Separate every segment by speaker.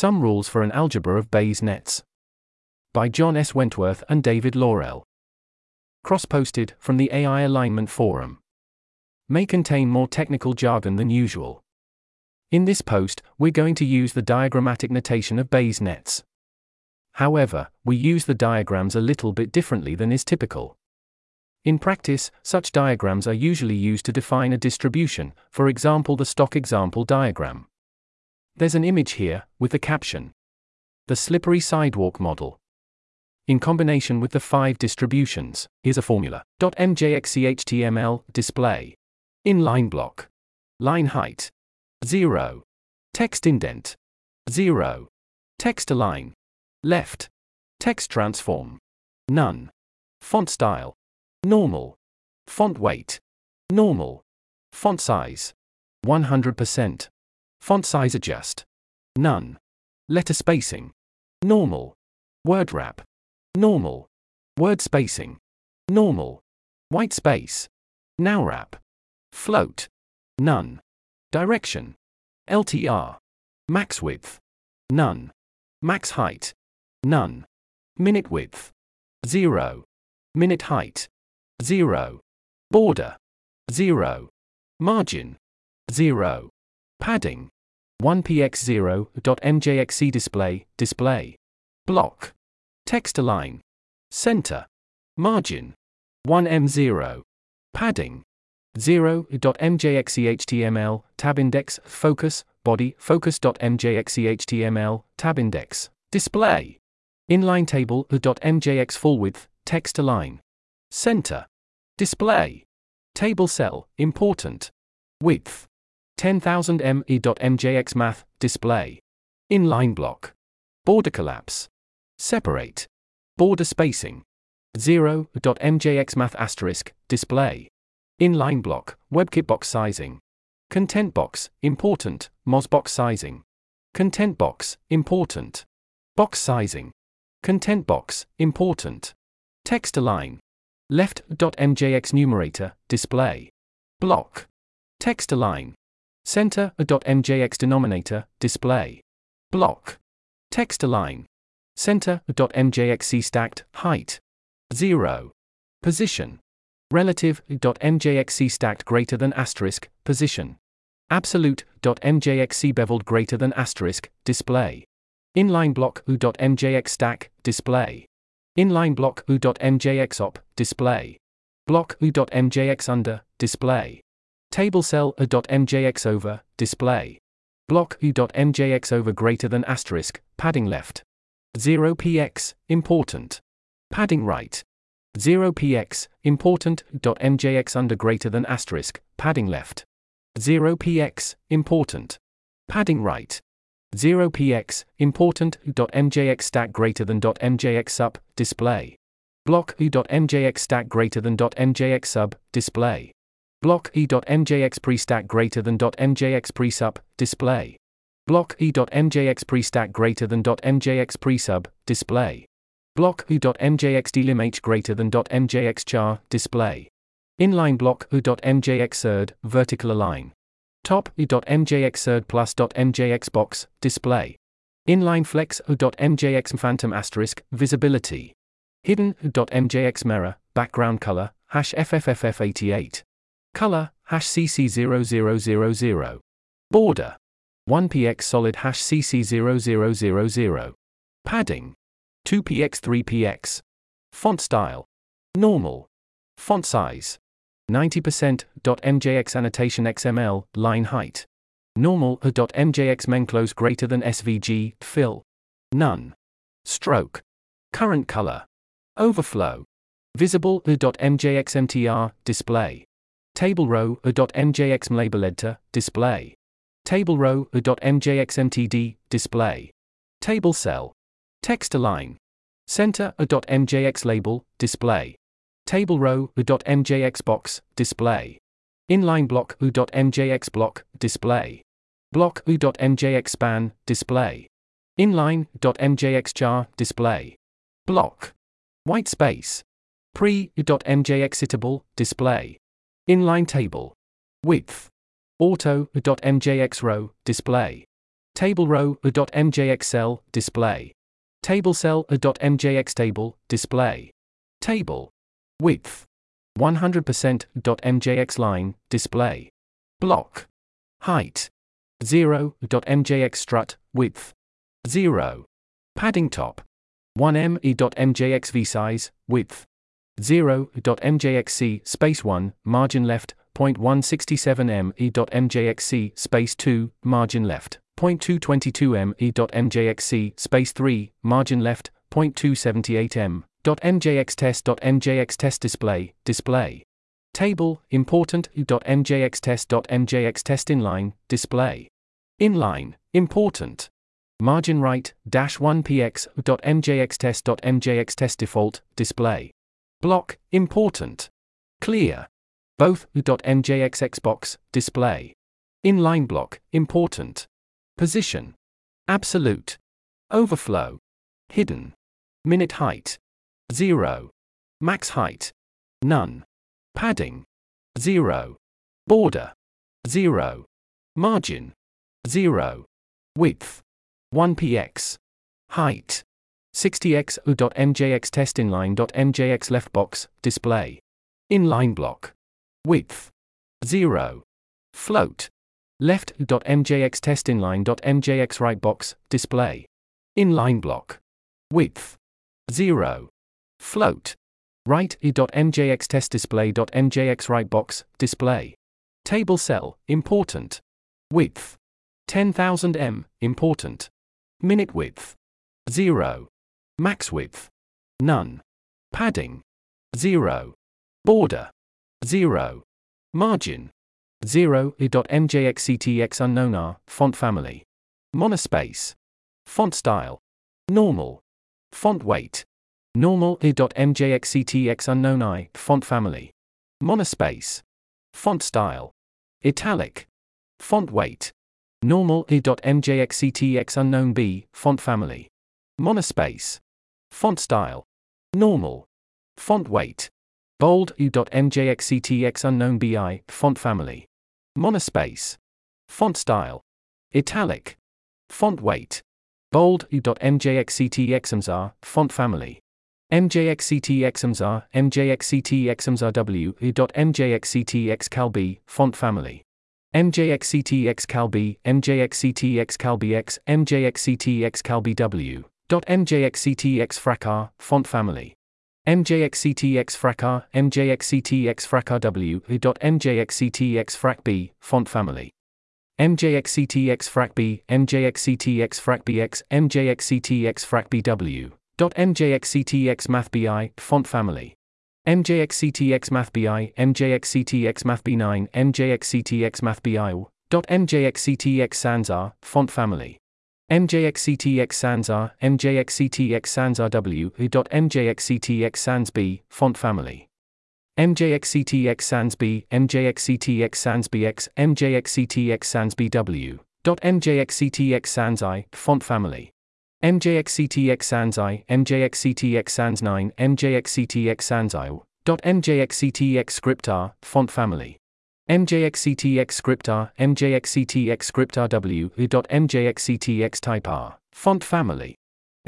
Speaker 1: Some Rules for an Algebra of Bayes Nets. By John S. Wentworth and David Lorell. Cross posted from the AI Alignment Forum. May contain more technical jargon than usual. In this post, we're going to use the diagrammatic notation of Bayes nets. However, we use the diagrams a little bit differently than is typical. In practice, such diagrams are usually used to define a distribution, for example, the stock example diagram. There's an image here, with the caption The Slippery Sidewalk Model. In combination with the five distributions, here's a formula. .mjxchtml display. Inline block. Line height. 0. Text indent. 0. Text align. Left. Text transform. None. Font style. Normal. Font weight. Normal. Font size. 100%. Font size adjust. None. Letter spacing. Normal. Word wrap. Normal. Word spacing. Normal. White space. Now wrap. Float. None. Direction. LTR. Max width. None. Max height. None. Minute width. 0. Minute height. 0. Border. 0. Margin. 0. Padding. 1px0.mjxc display, display. Block. Text align. Center. Margin. 1m0. Padding. 0.mjxehtml, tab index, focus, body, focus.mjxehtml, tab index, display. Inline table, .mjx full width, text align. Center. Display. Table cell, important. Width. 10,000 me.mjx math, display. Inline block. Border collapse. Separate. Border spacing. 0.mjx math asterisk, display. Inline block, WebKit box sizing. Content box, important, Mozbox sizing. Content box, important. Box sizing. Content box, important. Text align. Left.mjx numerator, display. Block. Text align. Center.mjx denominator, display. Block. Text align. Center.mjxc stacked, height. 0. Position. Relative.mjxc stacked greater than asterisk, position. Absolute.mjxc beveled greater than asterisk, display. Inline block u.mjx stack, display. Inline block u.mjx op, display. Block u.mjx under, display. Table cell a.mjx over, display. Block u.mjx over greater than asterisk, padding left. 0px, important. Padding right. 0px, important. .mjx under greater than asterisk, padding left. 0px, important. Padding right. 0px, important. .mjx stack greater than .mjx sub, display. Block u.mjx stack greater than .mjx sub, display. Block e.mjx greater than .mjx display. Block e.mjx greater than .mjx display. Block u.mjx greater than .mjx char, display. Inline block u.mjx vertical align. Top u.mjx plus .mjx box, display. Inline flex u.mjx phantom asterisk, visibility. Hidden u.mjx mirror, background color, hash FFFF88. Color, hash CC0000. Border. 1px solid hash CC0000. Padding. 2px 3px. Font style. Normal. Font size. 90%. .mjx annotation XML, line height. Normal .mjx menclose greater than SVG, fill. None. Stroke. Current color. Overflow. Visible .mjx MTR, display. Table row a.mjx label editor, display. Table row a.mjx display. Table cell. Text align. Center a.mjx label, display. Table row a.mjx box, display. Inline block u.mjx block, display. Block u.mjx span, display. Inline.mjx char, display. Block. White space. Pre.mjx display. Inline table. Width. Auto.mjx row, display. Table row a.mjx cell display. Table cell a.mjx table display. Table width 100%.mjx line display. Block height 0.mjx strut width 0. Padding top 1me.mjx v size width 0.mjxc space 1 margin left 0.167 me.mjxc space 2 margin left 0.222 me.mjxc space 3 margin left 0.278 m .mjx test display display. Table important .mjx test.mjx test inline display. Inline important. Margin right dash 1 px .mjx test.mjx test default display block important clear both .mjx xbox display inline block important position absolute overflow hidden minute height 0. Max height. None. Padding. 0. Border. 0. Margin. 0. Width. 1px. Height. 60x u.mjx test inline.mjx left box, display. Inline block. Width. 0. Float. Left.mjx test inline.mjx right box, display. Inline block. Width. 0. Float. Right e.mjx test display.mjx right box, display. Table cell, important. Width. 10,000 m, important. Minute width. 0. Max width. None. Padding. 0. Border. 0. Margin. 0 e.mjxctx unknown r, font family. Monospace. Font style. Normal. Font weight. Normal i.mjxctx unknown i, font family. Monospace. Font style. Italic. Font weight. Normal i.mjxctx unknown b, font family. Monospace. Font style. Normal. Font weight. Bold u.mjxctx unknown bi, font family. Monospace. Font style. Italic. Font weight. Bold u.mjxctxmzr, font family. MJXCT MJXCT W .MJXCT XCalB, font family. MJXCT XCalB, MJXCT XCalB X, MJXCT XCalB W. .MJXCT XFrac font family. MJXCT XFrac MJXCT XFrac W. .MJXCT XFrac B, font family. MJXCT XFrac B, MJXCT XFrac BX, MJXCT XFrac BW. .mjxctx mathbi, font family. mjxctx mathbi, mjxctx mathb9, mjxctx mathbi, .mjxctx sansr, font family. Mjxctx sansr, mjxctx sansr w, .mjxctx sans b, font family. mjxctx sans b, mjxctx sans bx, mjxctx sans bw. .mjxctx sans i, font family. MJXCTX Sans I, MJXCTX Sans 9, MJXCTX Sans I, .mjxctx script R, font family. MJXCTX script R, MJXCTX script W, .mjxctx type R, font family.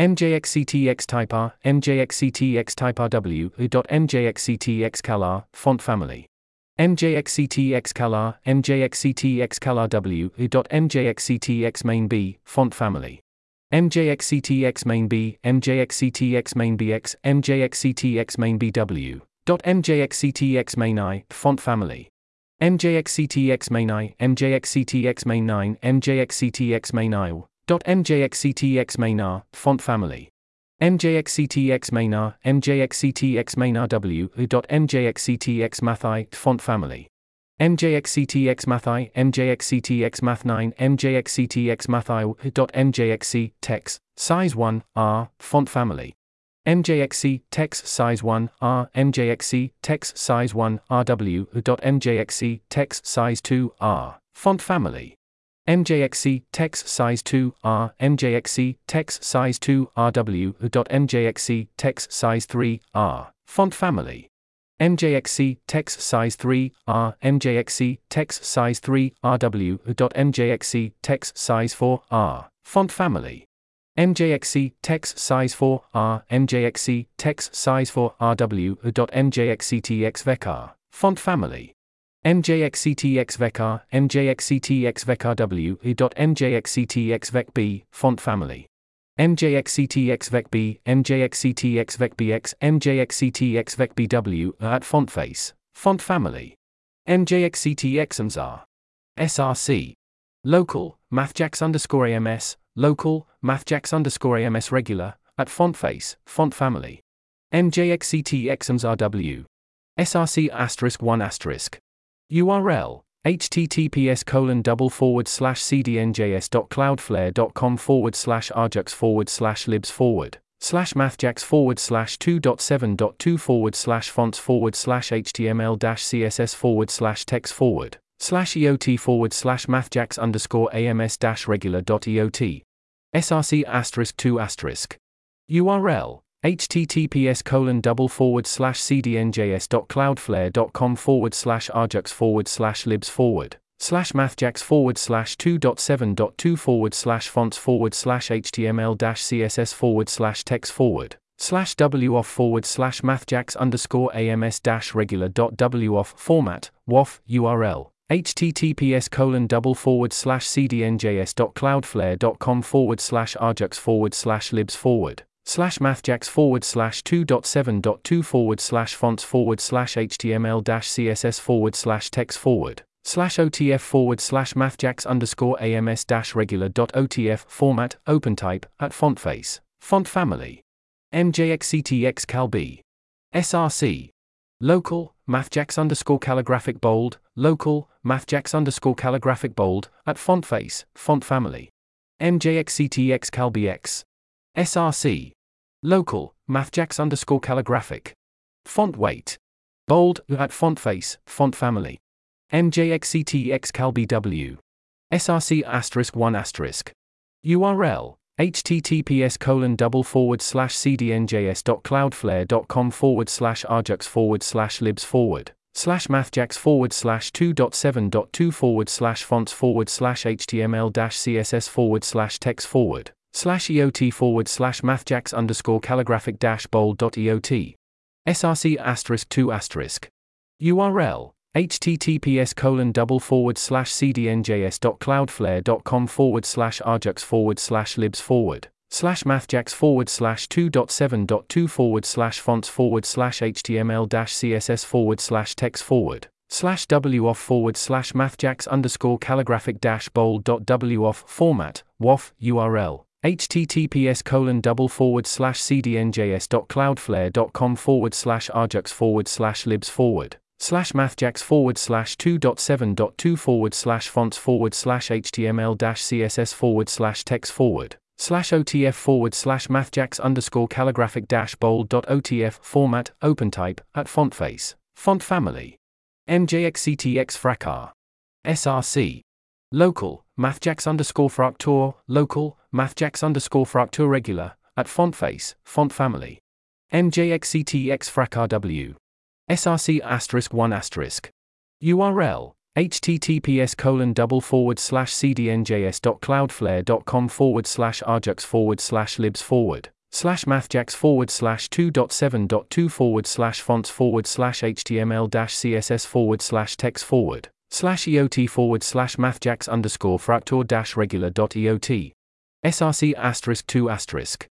Speaker 1: MJXCTX type R, MJXCTX type W, .mjxctx CalR, font family. MJXCTX CalR, MJXCTX CalR W, .mjxctx main B, font family. MJXCTX main B, MJXCTX main BX, MJXCTX main BW. MJXCTX main I, font family. MJXCTX main I, MJXCTX main 9, MJXCTX main I. MJXCTX main R, font family. MJXCTX main R, MJXCTX main RW. MJXCTX math I, font family. MJXCTX Math MJXCTX Math 9, MJXCTX Math .mjxc text size 1 R font family. MJXC text size 1 R MJXC text size 1 RW. .mjxc text size 2 R font family. MJXC text size 2 R MJXC text size 2 RW. .mjxc text size 3 R font family. MJXC text size 3 R MJXC text size 3 RW.MJXC text size 4 R font family MJXC text size 4 R MJXC text size 4 RW.MJXCTX vector font family MJXCTX vector MJXCTX vector W.MJXCTX vec B font family MJXCTX vec B, MJXCTX vec BX, MJXCTX vec BW at font face, font family. MJXCTX SRC. Local, MathJax underscore AMS, local, MathJax underscore AMS regular, at font face, font family. MJXCTX are SRC asterisk 1 asterisk. URL https colon double forward slash cdnjs.cloudflare.com forward slash ajax forward slash libs forward slash mathjax forward slash 2.7.2 forward slash fonts forward slash html dash css forward slash text forward slash eot forward slash mathjax underscore ams dash regular dot eot src asterisk 2 asterisk url https colon double forward slash cdnjs.cloudflare.com forward slash ajax forward slash libs forward slash mathjax forward slash 2.7.2 forward slash fonts forward slash html dash css forward slash text forward slash woff forward slash mathjax underscore ams dash regular dot woff format woff url https colon double forward slash cdnjs.cloudflare.com forward slash ajax forward slash libs forward slash mathjax forward slash 2.7.2 forward slash fonts forward slash html dash css forward slash text forward slash otf forward slash mathjax underscore ams dash regular dot otf format opentype at font face font family mjxctx calb src local mathjax underscore calligraphic bold local mathjax underscore calligraphic bold at font face font family mjxctx calbx src Local, mathjax underscore calligraphic. Font weight. Bold, at font face, font family. MJXCTX CalBW. SRC asterisk 1 asterisk. URL https colon double forward slash cdnjs.cloudflare.com forward slash ajax forward slash libs forward slash mathjax forward slash 2.7.2 forward slash fonts forward slash html dash css forward slash text forward slash eot forward slash mathjax underscore calligraphic dash bold dot eot. src asterisk 2 asterisk. url https colon double forward slash cdnjs.cloudflare.com forward slash ajax forward slash libs forward slash mathjax forward slash 2.7.2 forward slash fonts forward slash html dash css forward slash text forward slash woff forward slash mathjax underscore calligraphic dash bold dot woff format woff url https colon double forward slash cdnjs.cloudflare.com forward slash ajax forward slash libs forward slash mathjax forward slash 2.7.2 forward slash fonts forward slash html dash css forward slash text forward slash otf forward slash mathjax underscore calligraphic dash bold dot otf format opentype at font face. Font family. Mjxctx fracas src local. Mathjax underscore fraktur. Local. Mathjax underscore fraktur regular, at font face, font family. MJXCTX fracr W. SRC asterisk 1 asterisk. URL https colon double forward slash cdnjs.cloudflare.com forward slash ajax forward slash libs forward slash mathjax forward slash 2.7.2 forward slash fonts forward slash html dash css forward slash text forward slash eot forward slash mathjax underscore fraktur dash regular dot eot src asterisk 2 asterisk.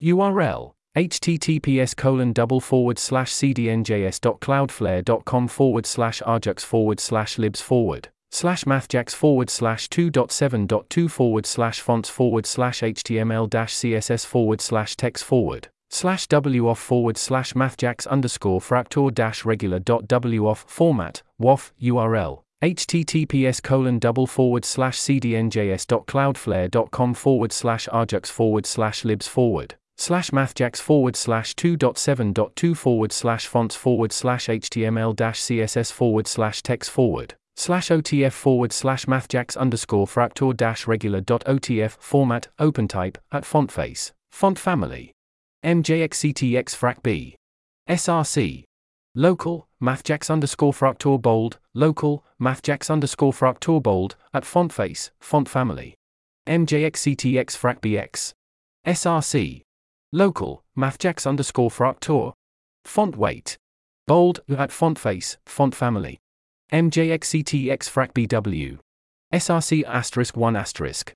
Speaker 1: URL https colon double forward slash cdnjs.cloudflare.com forward slash ajax forward slash libs forward slash mathjax forward slash 2.7.2 forward slash fonts forward slash html dash css forward slash text forward slash woff forward slash mathjax underscore fraktur dash regular dot woff format woff url https colon double forward slash cdnjs.cloudflare.com forward slash ajax forward slash libs forward slash mathjax forward slash 2.7.2 forward slash fonts forward slash html dash css forward slash text forward slash otf forward slash mathjax underscore fraktur dash regular dot otf format opentype at font face font family mjxctx frac b src Local, mathjax underscore fraktur bold, local, mathjax underscore fraktur bold, at font face, font family. MJXCTX frac BX. SRC. Local, mathjax underscore fraktur. Font weight. Bold, at font face, font family. MJXCTX frac BW. SRC asterisk 1 asterisk.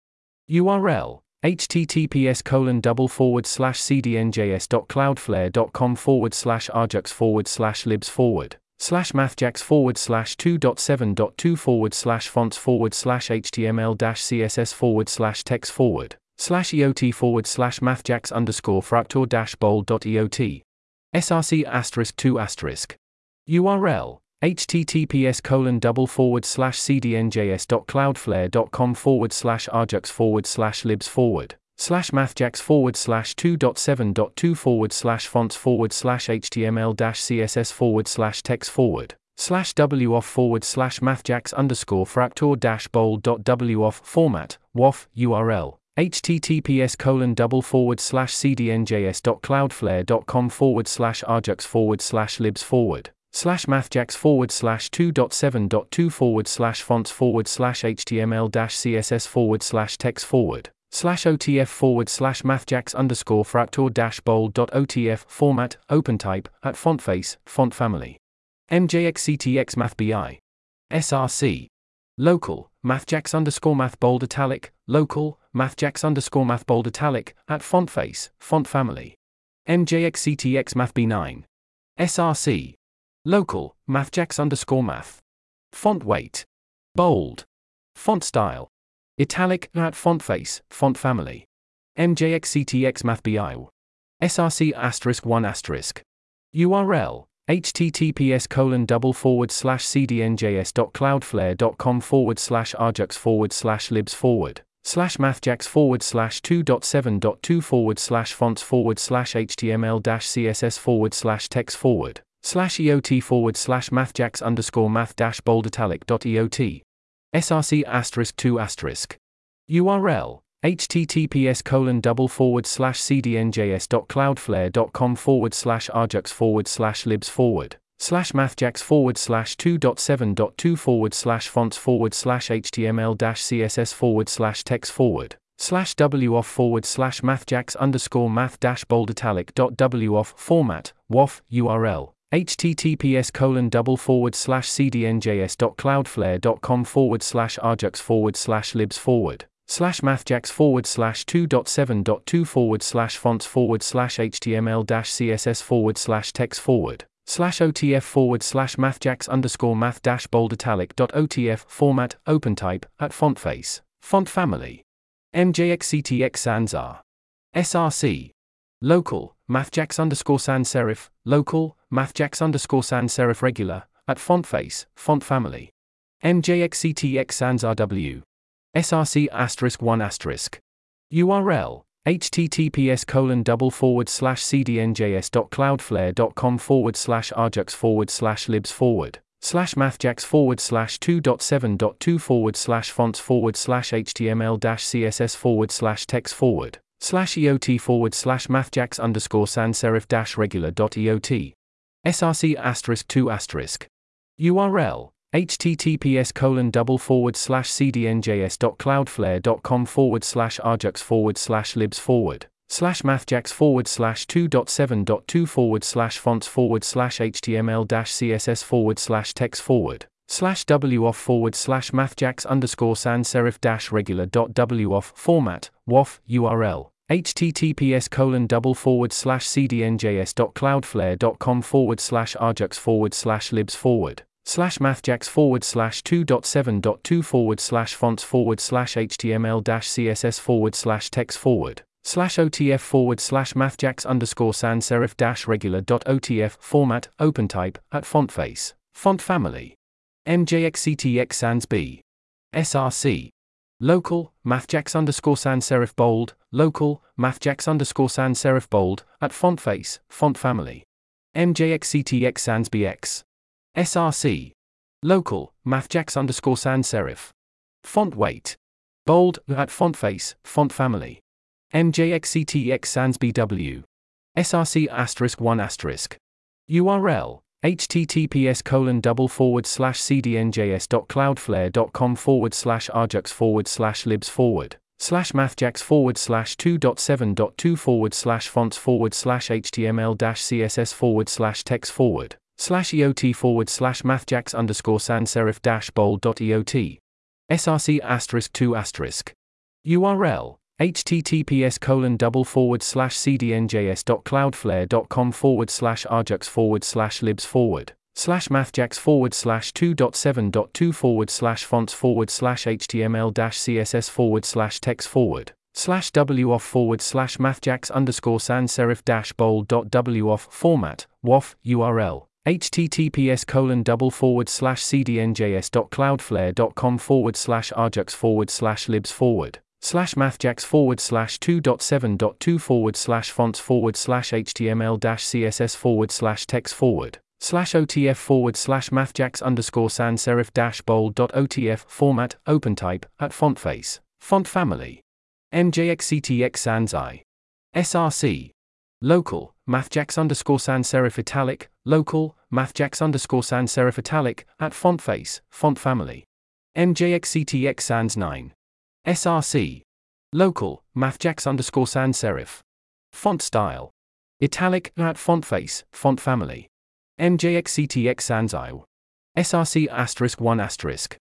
Speaker 1: URL https colon double forward slash cdnjs.cloudflare.com forward slash ajax forward slash libs forward slash mathjax forward slash 2.7.2 forward slash fonts forward slash html dash css forward slash text forward slash eot forward slash mathjax underscore fraktur dash bold.eot src asterisk 2 asterisk url https colon double forward slash cdnjs.cloudflare.com forward slash ajax forward slash libs forward slash mathjax forward slash 2.7.2 forward slash fonts forward slash html dash css forward slash text forward slash woff forward slash mathjax underscore fraktur dash bold.woff format woff url https colon double forward slash cdnjs.cloudflare.com forward slash ajax forward slash libs forward slash mathjax forward slash 2.7.2 forward slash fonts forward slash html dash css forward slash text forward slash otf forward slash mathjax underscore fraktur dash bold.otf format opentype at font face font family mjxctx mathbi src local mathjax underscore math bold italic local mathjax underscore math bold italic at font face font family mjxctx mathb9 src Local, mathjax underscore math. Font weight. Bold. Font style. Italic, at font face, font family. MJXCTX mathbi. SRC asterisk 1 asterisk. URL https colon double forward slash cdnjs.cloudflare.com forward slash ajax forward slash libs forward slash mathjax forward slash 2.7.2 forward slash fonts forward slash html dash css forward slash text forward slash eot forward slash mathjax underscore math dash bold italic dot eot. src asterisk 2 asterisk. url https colon double forward slash cdnjs.cloudflare.com forward slash ajax forward slash libs forward slash mathjax forward slash 2.7.2 forward slash fonts forward slash html dash css forward slash text forward slash woff forward slash mathjax underscore math dash bold italic dot woff format woff url https colon double forward slash cdnjs.cloudflare.com forward slash ajax forward slash libs forward slash mathjax forward slash 2.7.2 forward slash fonts forward slash html dash css forward slash text forward slash otf forward slash mathjax underscore math dash bold italic dot otf format opentype at font face font family mjxctx sans r src local mathjax underscore sans serif local mathjax underscore sans serif regular, at font face, font family. MJXCTX sans RW. SRC asterisk 1 asterisk. URL https colon double forward slash cdnjs.cloudflare.com forward slash ajax forward slash libs forward slash mathjax forward slash 2.7.2 forward slash fonts forward slash html dash css forward slash text forward slash eot forward slash mathjax underscore sans serif dash regular dot eot src asterisk 2 asterisk. URL https colon double forward slash cdnjs.cloudflare.com forward slash ajax forward slash libs forward slash mathjax forward slash 2.7.2 forward slash fonts forward slash html dash css forward slash text forward slash woff forward slash mathjax underscore sans serif dash regular dot woff format. Woff url https colon double forward slash cdnjs.cloudflare.com forward slash ajax forward slash libs forward slash mathjax forward slash 2.7.2 forward slash fonts forward slash html dash css forward slash text forward slash otf forward slash mathjax underscore sans serif dash regular dot otf format opentype at font face. Font family. Mjxctx sans b. Src Local, mathjax underscore sans serif bold, local, mathjax underscore sans serif bold, at font face, font family. MJXCTX sans BX. SRC. Local, mathjax underscore sans serif. Font weight. Bold, at font face, font family. MJXCTX sans BW. SRC asterisk 1 asterisk. URL https colon double forward slash cdnjs.cloudflare.com forward slash ajax forward slash libs forward slash mathjax forward slash 2.7.2 forward slash fonts forward slash html dash css forward slash text forward slash eot forward slash mathjax underscore sans serif dash bold.eot src asterisk 2 asterisk url https colon double forward slash cdnjs.cloudflare.com forward slash ajax forward slash libs forward slash mathjax forward slash 2.7.2 forward slash fonts forward slash html dash css forward slash text forward slash woff forward slash mathjax underscore sans serif dash bold.woff format woff url https colon double forward slash cdnjs.cloudflare.com forward slash ajax forward slash libs forward slash mathjax forward slash 2.7.2 forward slash fonts forward slash html dash css forward slash text forward slash otf forward slash mathjax underscore sans serif dash bold.otf format opentype at font face font family mjxctx sans i src local mathjax underscore sans serif italic local mathjax underscore sans serif italic at font face font family. Mjxctx sans 9 src local mathjax underscore sans serif. Font style. Italic at font face font family. Mjxctx sans i src asterisk 1 asterisk.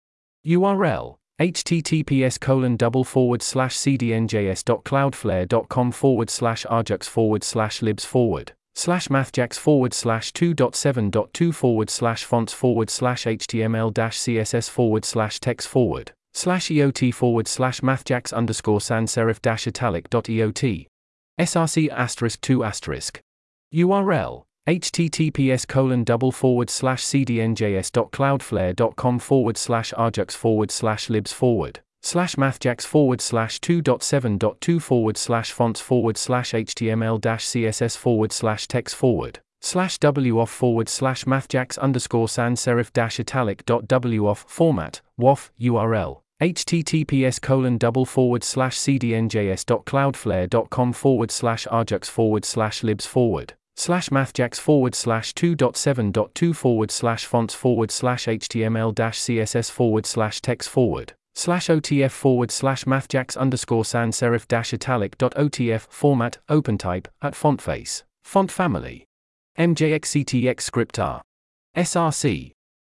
Speaker 1: Url https colon double forward slash cdnjs.cloudflare.com forward slash ajax forward slash libs forward slash mathjax forward slash 2.7.2 forward slash fonts forward slash html dash css forward slash text forward slash eot forward slash mathjax underscore sans serif dash italic dot eot. src asterisk 2 asterisk. Url https colon double forward slash cdnjs dot cloudflare dot com forward slash ajax forward slash libs forward slash mathjax forward slash 2.7.2 forward slash fonts forward slash html dash css forward slash text forward slash woff forward slash mathjax underscore sans serif dash italic dot woff format woff url https colon double forward slash cdnjs.cloudflare.com forward slash ajax forward slash libs forward slash mathjax forward slash 2.7.2 forward slash fonts forward slash html dash css forward slash text forward slash otf forward slash mathjax underscore sans serif dash italic dot otf format opentype at font face. Font family. Mjxctx script r. Src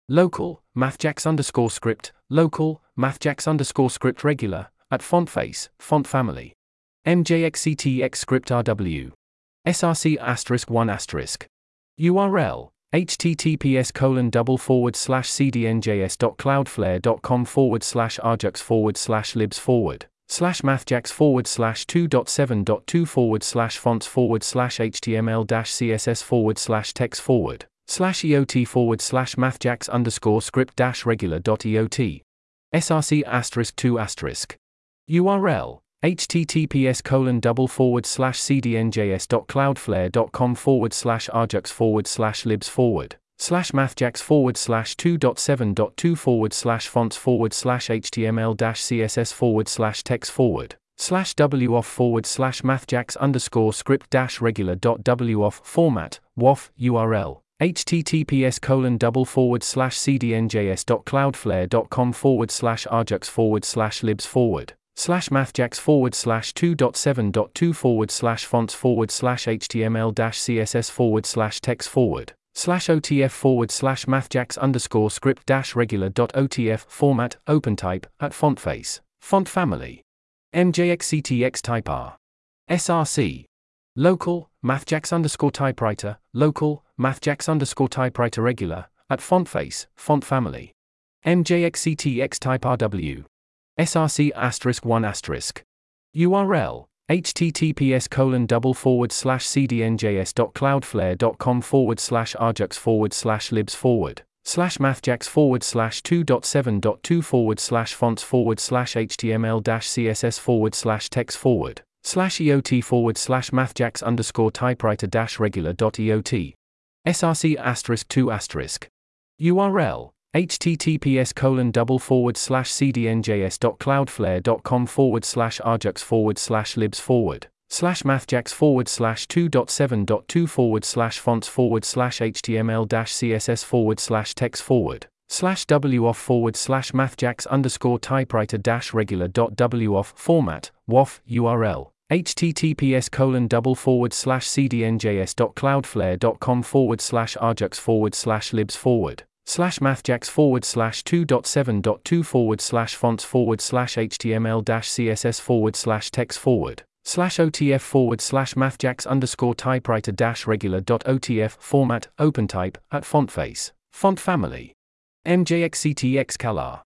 Speaker 1: local mathjax underscore script local mathjax underscore script regular at font face font family. Mjxctx script rw src asterisk 1 asterisk. Url https colon double forward slash cdnjs.cloudflare.com forward slash ajax forward slash libs forward slash mathjax forward slash 2.7.2 forward slash fonts forward slash html dash css forward slash text forward slash eot forward slash mathjax underscore script dash regular dot eot src asterisk 2 asterisk url https colon double forward slash cdnjs.cloudflare.com forward slash ajax forward slash libs forward slash mathjax forward slash 2.7.2 forward slash fonts forward slash html dash css forward slash text forward slash woff forward slash mathjax underscore script dash regular dot woff format woff url https colon double forward slash cdnjs.cloudflare.com forward slash ajax forward slash libs forward slash mathjax forward slash 2.7.2 forward slash fonts forward slash html dash css forward slash text forward slash otf forward slash mathjax underscore script dash regular dot otf format opentype at font face. Font family. Mjxctx type r. Src local mathjax underscore typewriter. Local mathjax underscore typewriter regular at font face. Font family. Mjxctx type rw src asterisk 1 asterisk url https colon double forward slash cdnjs.cloudflare.com forward slash ajax forward slash libs forward slash mathjax forward slash 2.7.2 forward slash fonts forward slash html dash css forward slash text forward slash eot forward slash mathjax underscore typewriter dash regular dot eot src asterisk 2 asterisk url https colon double forward slash cdnjs.cloudflare.com forward slash ajax forward slash libs forward slash mathjax forward slash 2.7.2 forward slash fonts forward slash html dash css forward slash text forward slash woff forward slash mathjax underscore typewriter dash regular dot woff format woff url https colon double forward slash cdnjs.cloudflare.com forward slash ajax forward slash libs forward slash mathjax forward slash 2.7.2 forward slash fonts forward slash html dash css forward slash text forward slash otf forward slash mathjax underscore typewriter dash regular dot otf format opentype at font face font family. Mjxctx calar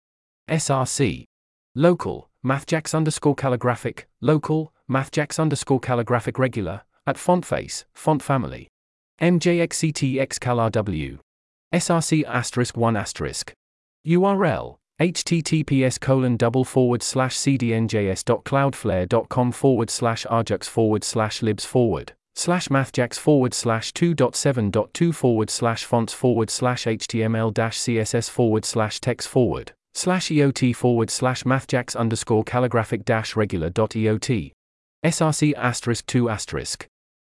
Speaker 1: src local mathjax underscore calligraphic local mathjax underscore calligraphic regular at font face font family. Mjxctx calar w src asterisk 1 asterisk. Url https colon double forward slash cdnjs.cloudflare.com forward slash ajax forward slash libs forward slash mathjax forward slash 2.7.2 forward slash fonts forward slash html dash css forward slash text forward slash eot forward slash mathjax underscore calligraphic dash regular dot eot src asterisk 2 asterisk.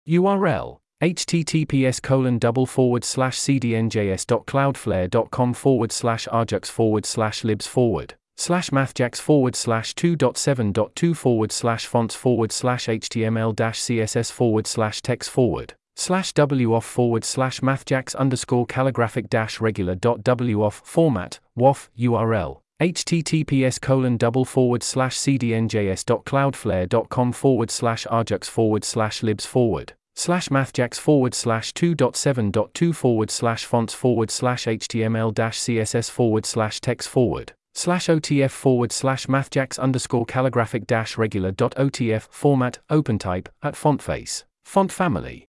Speaker 1: Url https colon double forward slash cdnjs.cloudflare.com forward slash ajax forward slash libs forward slash mathjax forward slash 2.7.2 forward slash fonts forward slash html dash css forward slash text forward slash woff forward slash mathjax underscore calligraphic dash regular dot woff format woff url https colon double forward slash cdnjs.cloudflare.com forward slash ajax forward slash libs forward slash mathjax forward slash 2.7.2 forward slash fonts forward slash html dash css forward slash text forward slash otf forward slash mathjax underscore calligraphic dash regular dot otf format opentype at font face. Font family.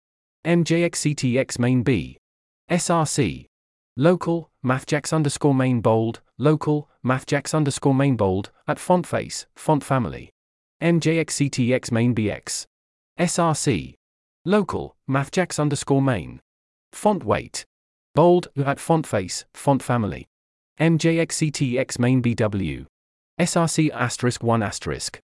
Speaker 1: Mjxctx main b. Src local mathjax underscore main bold local mathjax underscore main bold at font face font family. Mjxctx main bx src Local, mathjax underscore main. Font weight. Bold, at font face, font family. MJXCTX main BW. SRC asterisk 1 asterisk.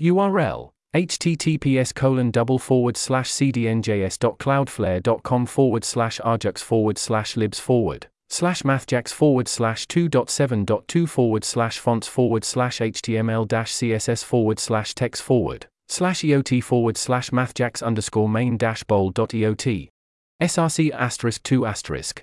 Speaker 1: URL https colon double forward slash cdnjs.cloudflare.com forward slash ajax forward slash libs forward slash mathjax forward slash 2.7.2 forward slash fonts forward slash html dash css forward slash text forward slash eot forward slash mathjax underscore main dash bold dot eot src asterisk 2 asterisk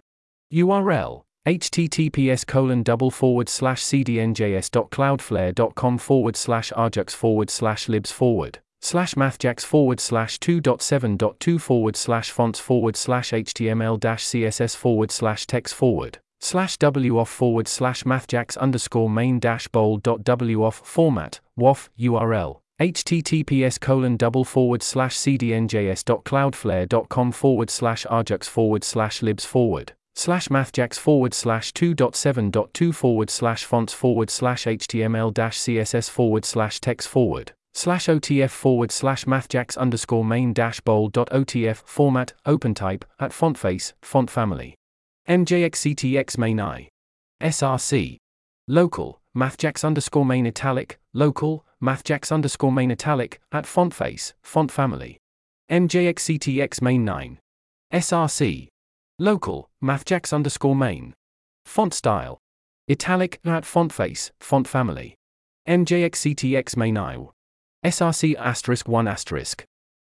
Speaker 1: url https colon double forward slash cdnjs.cloudflare.com forward slash ajax forward slash libs forward slash mathjax forward slash 2.7.2 forward slash fonts forward slash html dash css forward slash text forward slash woff forward slash mathjax underscore main dash bold dot woff format woff url https colon double forward slash cdnjs.cloudflare.com forward slash ajax forward slash libs forward slash mathjax forward slash 2.7.2 forward slash fonts forward slash html dash css forward slash text forward slash otf forward slash mathjax underscore main dash otf format opentype at font face font family mjxctx main i src local mathjax underscore main italic local mathjax underscore main italic, at font face, font family. MJXCTX main 9. SRC. Local, mathjax underscore main. Font style. Italic, at font face, font family. MJXCTX main I. SRC asterisk 1 asterisk.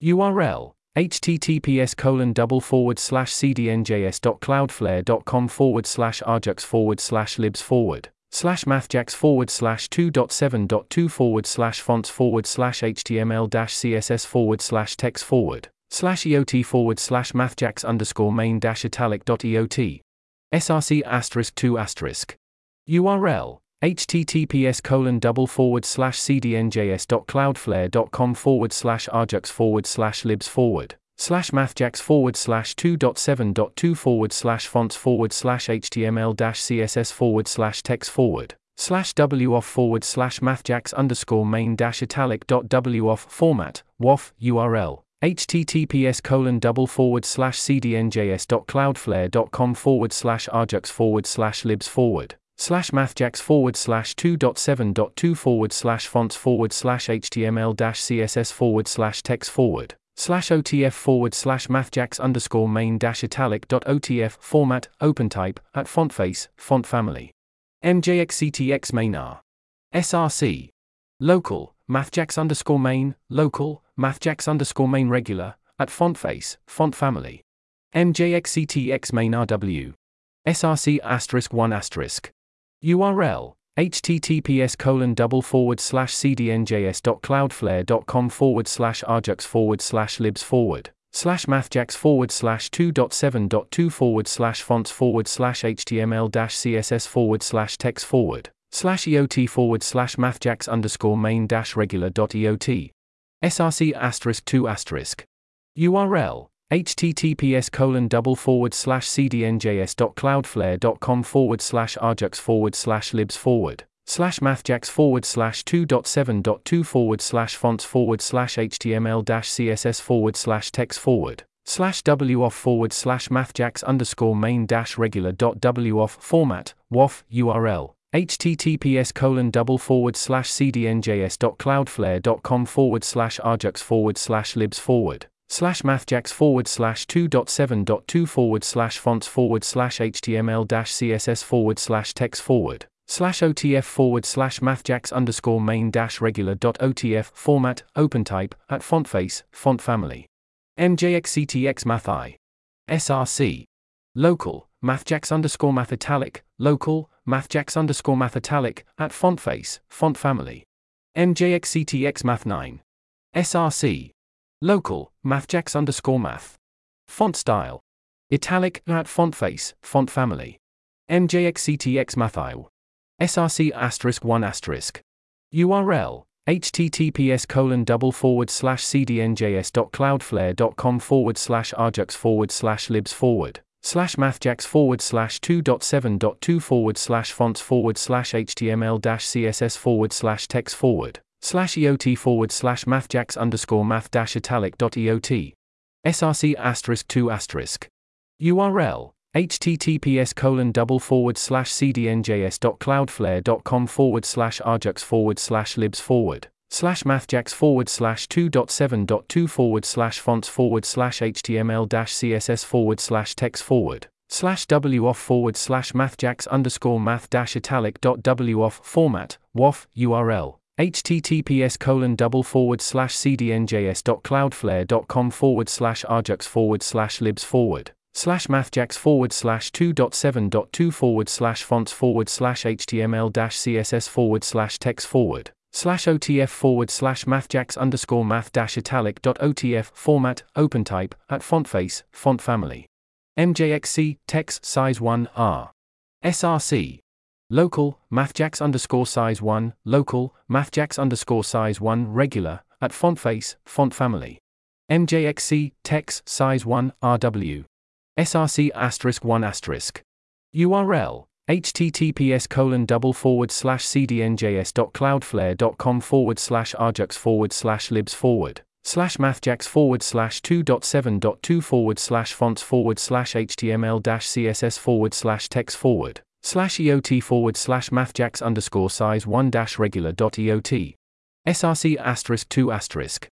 Speaker 1: URL https colon double forward slash cdnjs.cloudflare.com forward slash ajax forward slash libs forward slash mathjax forward slash 2.7.2 forward slash fonts forward slash html dash css forward slash text forward slash eot forward slash mathjax underscore main dash italic dot eot src asterisk 2 asterisk. Url https colon double forward slash cdnjs dot cloudflare dot com forward slash ajax forward slash libs forward slash mathjax forward slash 2.7.2 forward slash fonts forward slash html dash css forward slash text forward slash woff forward slash mathjax underscore main dash italic dot woff format woff url https colon double forward slash cdnjs.cloudflare.com forward slash ajax forward slash libs forward slash mathjax forward slash 2.7.2 forward slash fonts forward slash html dash css forward slash text forward slash otf forward slash mathjax underscore main dash italic dot otf format open type at font face font family. Mjxctx main r. Src local mathjax underscore main local mathjax underscore main regular at font face font family. Mjxctx main rw src asterisk 1 asterisk. URL https colon double forward slash cdnjs.cloudflare.com forward slash ajax forward slash libs forward slash mathjax forward slash 2.7.2 forward slash fonts forward slash html dash css forward slash text forward slash eot forward slash mathjax underscore main dash regular dot eot src asterisk 2 asterisk url https colon double forward slash cdnjs.cloudflare.com forward slash ajax forward slash libs forward slash mathjax forward slash 2.7.2 forward slash fonts forward slash html dash css forward slash text forward slash woff forward slash mathjax underscore main dash regular dot woff format woff url https colon double forward slash cdnjs.cloudflare.com forward slash ajax forward slash libs forward slash mathjax forward slash 2.7.2 forward slash fonts forward slash html dash css forward slash text forward slash otf forward slash mathjax underscore main dash regular dot otf format open type at font face font family. Mjxctx math i. Src local mathjax underscore math italic local mathjax underscore math italic at font face font family. Mjxctx math 9 src Local, mathjax underscore math. Font style. Italic, at font face, font family. MJXCTX mathile. SRC asterisk 1 asterisk. URL https colon double forward slash cdnjs.cloudflare.com forward slash ajax forward slash libs forward slash mathjax forward slash 2.7.2 forward slash fonts forward slash html dash css forward slash text forward slash EOT forward slash mathjax underscore math dash italic dot EOT. SRC asterisk 2 asterisk. URL https colon double forward slash cdnjs.cloudflare.com forward slash ajax forward slash libs forward slash mathjax forward slash 2.7.2 forward slash fonts forward slash html dash css forward slash text forward slash woff forward slash mathjax underscore math dash italic dot woff format woff url https colon double forward slash cdnjs.cloudflare.com forward slash ajax forward slash libs forward slash mathjax forward slash 2.7.2 forward slash fonts forward slash html dash css forward slash text forward slash otf forward slash mathjax underscore math dash italic dot otf format open type at font face font family mjxc text size 1 r src Local, mathjax underscore size 1, local, mathjax underscore size 1 regular, at font face, font family. MJXC, text, size 1, RW. SRC asterisk 1 asterisk. URL https colon double forward slash cdnjs.cloudflare.com forward slash ajax forward slash libs forward slash mathjax forward slash 2.7.2 forward slash fonts forward slash html dash css forward slash text forward slash EOT forward slash mathjax underscore size 1 dash regular dot EOT. SRC asterisk 2 asterisk.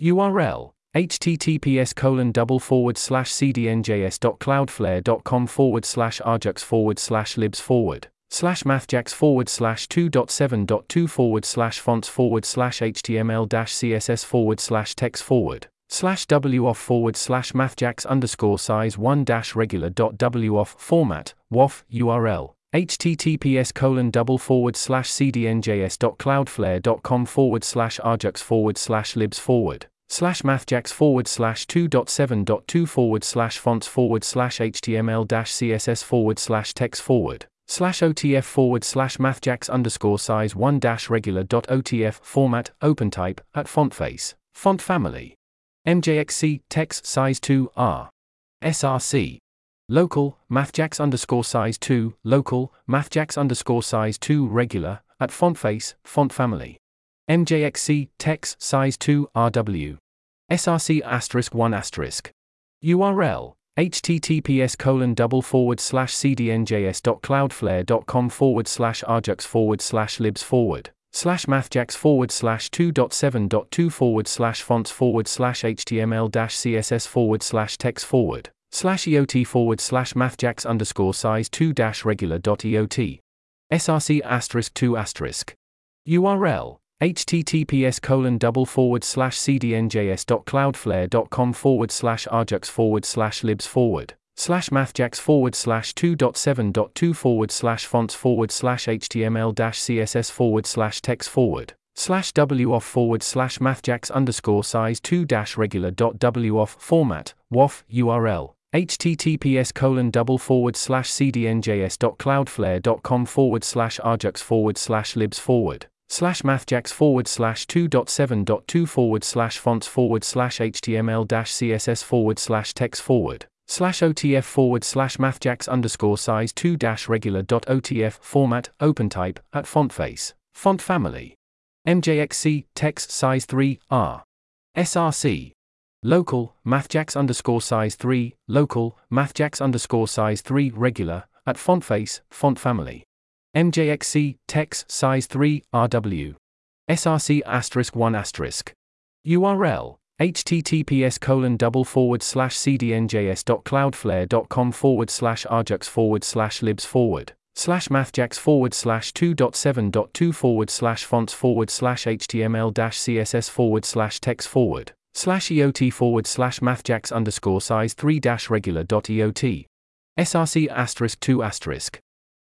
Speaker 1: URL https colon double forward slash cdnjs dot cloudflare dot com forward slash ajax forward slash libs forward slash mathjax forward slash 2.7.2 forward slash fonts forward slash html dash css forward slash text forward slash woff forward slash mathjax underscore size 1 dash regular dot woff format woff url https colon double forward slash cdnjs.cloudflare.com forward slash ajax forward slash libs forward slash mathjax forward slash 2.7.2 forward slash fonts forward slash html dash css forward slash text forward slash otf forward slash mathjax underscore size 1 dash regular dot otf format open type at font face font family mjxc text size 2 r src Local, mathjax underscore size 2, local, mathjax underscore size 2 regular, at font face, font family. MJXC, text, size 2, RW. SRC asterisk 1 asterisk. URL, https colon double forward slash cdnjs.cloudflare.com forward slash ajax forward slash libs forward slash mathjax forward slash 2.7.2 forward slash fonts forward slash html dash css forward slash text forward slash eot forward slash mathjax underscore size 2 dash regular dot eot. src asterisk 2 asterisk. Url https colon double forward slash cdnjs dot cloudflare dot com forward slash ajax forward slash libs forward slash mathjax forward slash 2.7.2 forward slash fonts forward slash html dash css forward slash text forward slash woff forward slash mathjax underscore size 2 dash regular dot woff format woff url https colon double forward slash cdnjs.cloudflare.com forward slash ajax forward slash libs forward slash mathjax forward slash 2.7.2 forward slash fonts forward slash html dash css forward slash text forward slash otf forward slash mathjax underscore size 2 dash regular dot otf format opentype at font face. Font family. Mjxc text size 3 r. Src local mathjax underscore size 3 local mathjax underscore size 3 regular at font face font family. MJXC, text, size 3, RW. SRC asterisk 1 asterisk. URL https colon double forward slash cdnjs.cloudflare.com forward slash ajax forward slash libs forward slash mathjax forward slash 2.7.2 forward slash fonts forward slash html dash css forward slash text forward slash eot forward slash mathjax underscore size 3 dash regular dot eot src asterisk 2 asterisk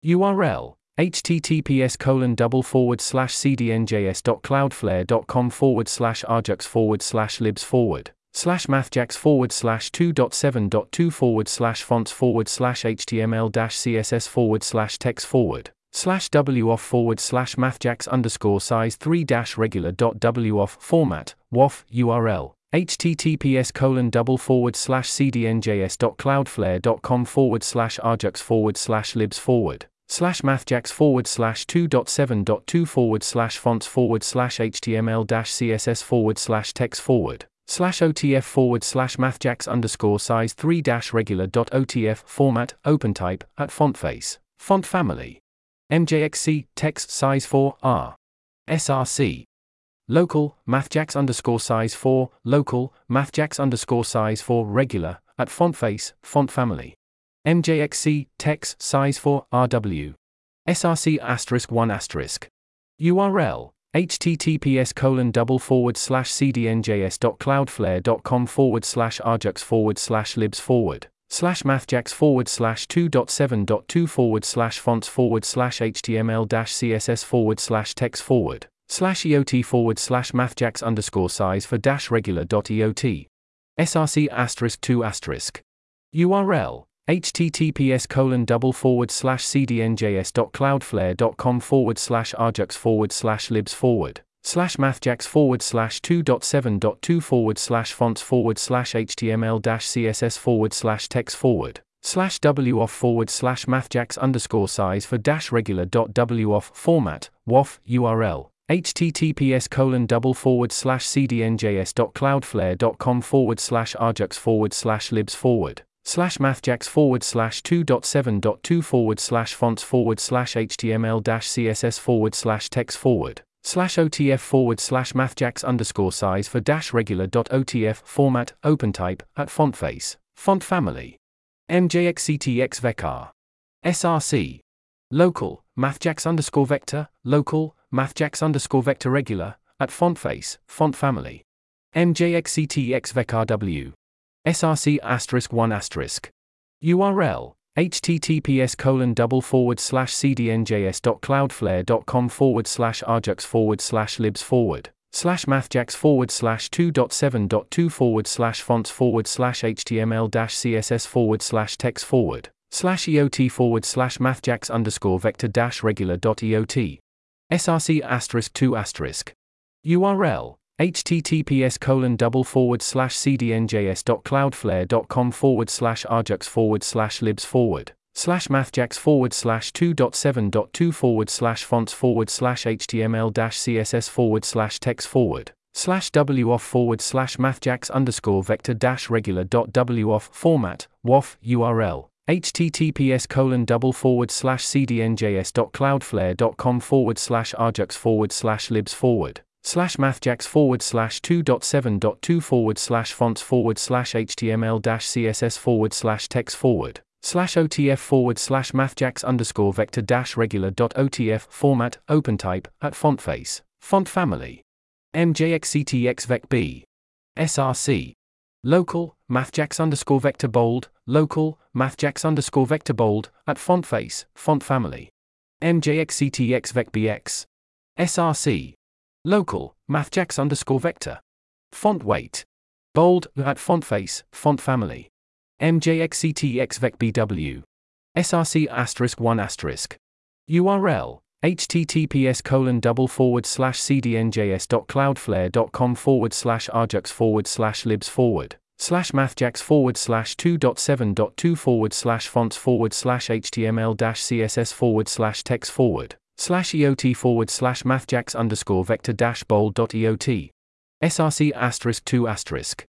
Speaker 1: url https colon double forward slash cdnjs.cloudflare.com forward slash ajax forward slash libs forward slash mathjax forward slash 2.7.2 forward slash fonts forward slash html dash css forward slash text forward slash woff forward slash mathjax underscore size 3 dash regular dot woff format woff url https colon double forward slash cdnjs.cloudflare.com forward slash ajax forward slash libs forward slash mathjax forward slash 2.7.2 forward slash fonts forward slash html dash css forward slash text forward slash otf forward slash mathjax underscore size 3 dash regular dot otf format opentype at font face. Font family. Mjxc text size 4 r. Src local mathjax underscore size 4 local mathjax underscore size 4 regular at font face font family MJXC, text, size 4, RW. SRC asterisk 1 asterisk. URL https colon double forward slash cdnjs.cloudflare.com forward slash ajax forward slash libs forward slash mathjax forward slash 2.7.2 forward slash fonts forward slash html dash css forward slash text forward slash eot forward slash mathjax underscore size for dash regular dot eot src asterisk 2 asterisk url https colon double forward slash cdnjs.cloudflare.com forward slash ajax forward slash libs forward slash mathjax forward slash 2.7.2 forward slash fonts forward slash html dash css forward slash text forward slash woff forward slash mathjax underscore size for dash regular dot woff format woff url https colon double forward slash cdnjs.cloudflare.com forward slash ajax forward slash libs forward slash mathjax forward slash 2.7.2 forward slash fonts forward slash html dash css forward slash text forward slash otf forward slash mathjax underscore size for dash regular dot otf format opentype at font face. Font family. Mjxctx src local mathjax underscore vector local mathjax underscore vector regular at font face font family. Mjxctx w src asterisk 1 asterisk. Url https colon double forward slash cdnjs.cloudflare.com forward slash ajax forward slash libs forward slash mathjax forward slash 2.7.2 forward slash fonts forward slash html dash css forward slash text forward slash eot forward slash mathjax underscore vector dash regular dot eot. src asterisk 2 asterisk. Url https colon double forward slash cdnjs.cloudflare.com forward slash ajax forward slash libs forward slash mathjax forward slash 2.7.2 forward slash fonts forward slash html dash css forward slash text forward slash woff forward slash mathjax underscore vector dash regular dot woff format, woff URL, https colon double forward slash cdnjs.cloudflare.com forward slash ajax forward slash libs forward slash mathjax forward slash 2.7.2 forward slash fonts forward slash html dash css forward slash text forward slash otf forward slash mathjax underscore vector dash regular dot otf format open type at font face. Font family. Mjxctx vec b. Src local mathjax underscore vector bold. Local mathjax underscore vector bold at font face. Font family. Mjxctx vec bx src Local, mathjax underscore vector. Font weight. Bold, at font face, font family. MJXCTXVECBW. SRC asterisk 1 asterisk. URL https colon double forward slash cdnjs.cloudflare.com forward slash ajax forward slash libs forward slash mathjax forward slash 2.7.2 forward slash fonts forward slash html dash css forward slash text forward slash EOT forward slash mathjax underscore vector dash bold dot EOT. SRC asterisk 2 asterisk.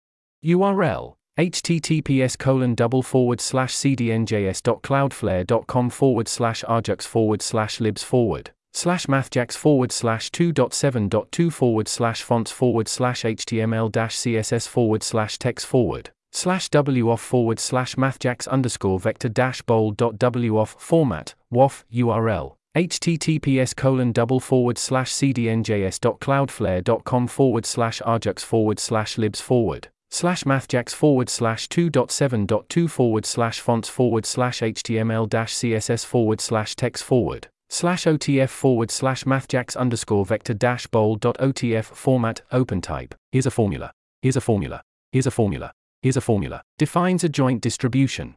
Speaker 1: URL https colon double forward slash cdnjs.cloudflare.com forward slash ajax forward slash libs forward slash mathjax forward slash 2.7.2 forward slash fonts forward slash html dash css forward slash text forward slash woff forward slash mathjax underscore vector dash bold dot woff format woff url https colon double forward slash cdnjs.cloudflare.com forward slash ajax forward slash libs forward slash mathjax forward slash 2.7.2 forward slash fonts forward slash html dash css forward slash text forward slash otf forward slash mathjax underscore vector dash bold dot otf format open type here's a formula here's a formula here's a formula here's a formula defines a joint distribution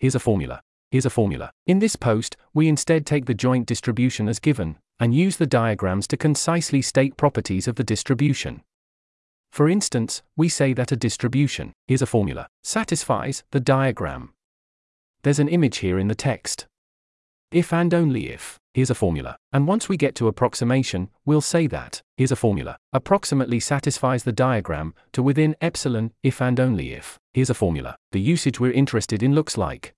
Speaker 1: here's a formula Here's a formula. In this post, we instead take the joint distribution as given, and use the diagrams to concisely state properties of the distribution. For instance, we say that a distribution, here's a formula, satisfies the diagram. There's an image here in the text. If and only if, here's a formula. And once we get to approximation, we'll say that, here's a formula, approximately satisfies the diagram, to within epsilon, if and only if, here's a formula. The usage we're interested in looks like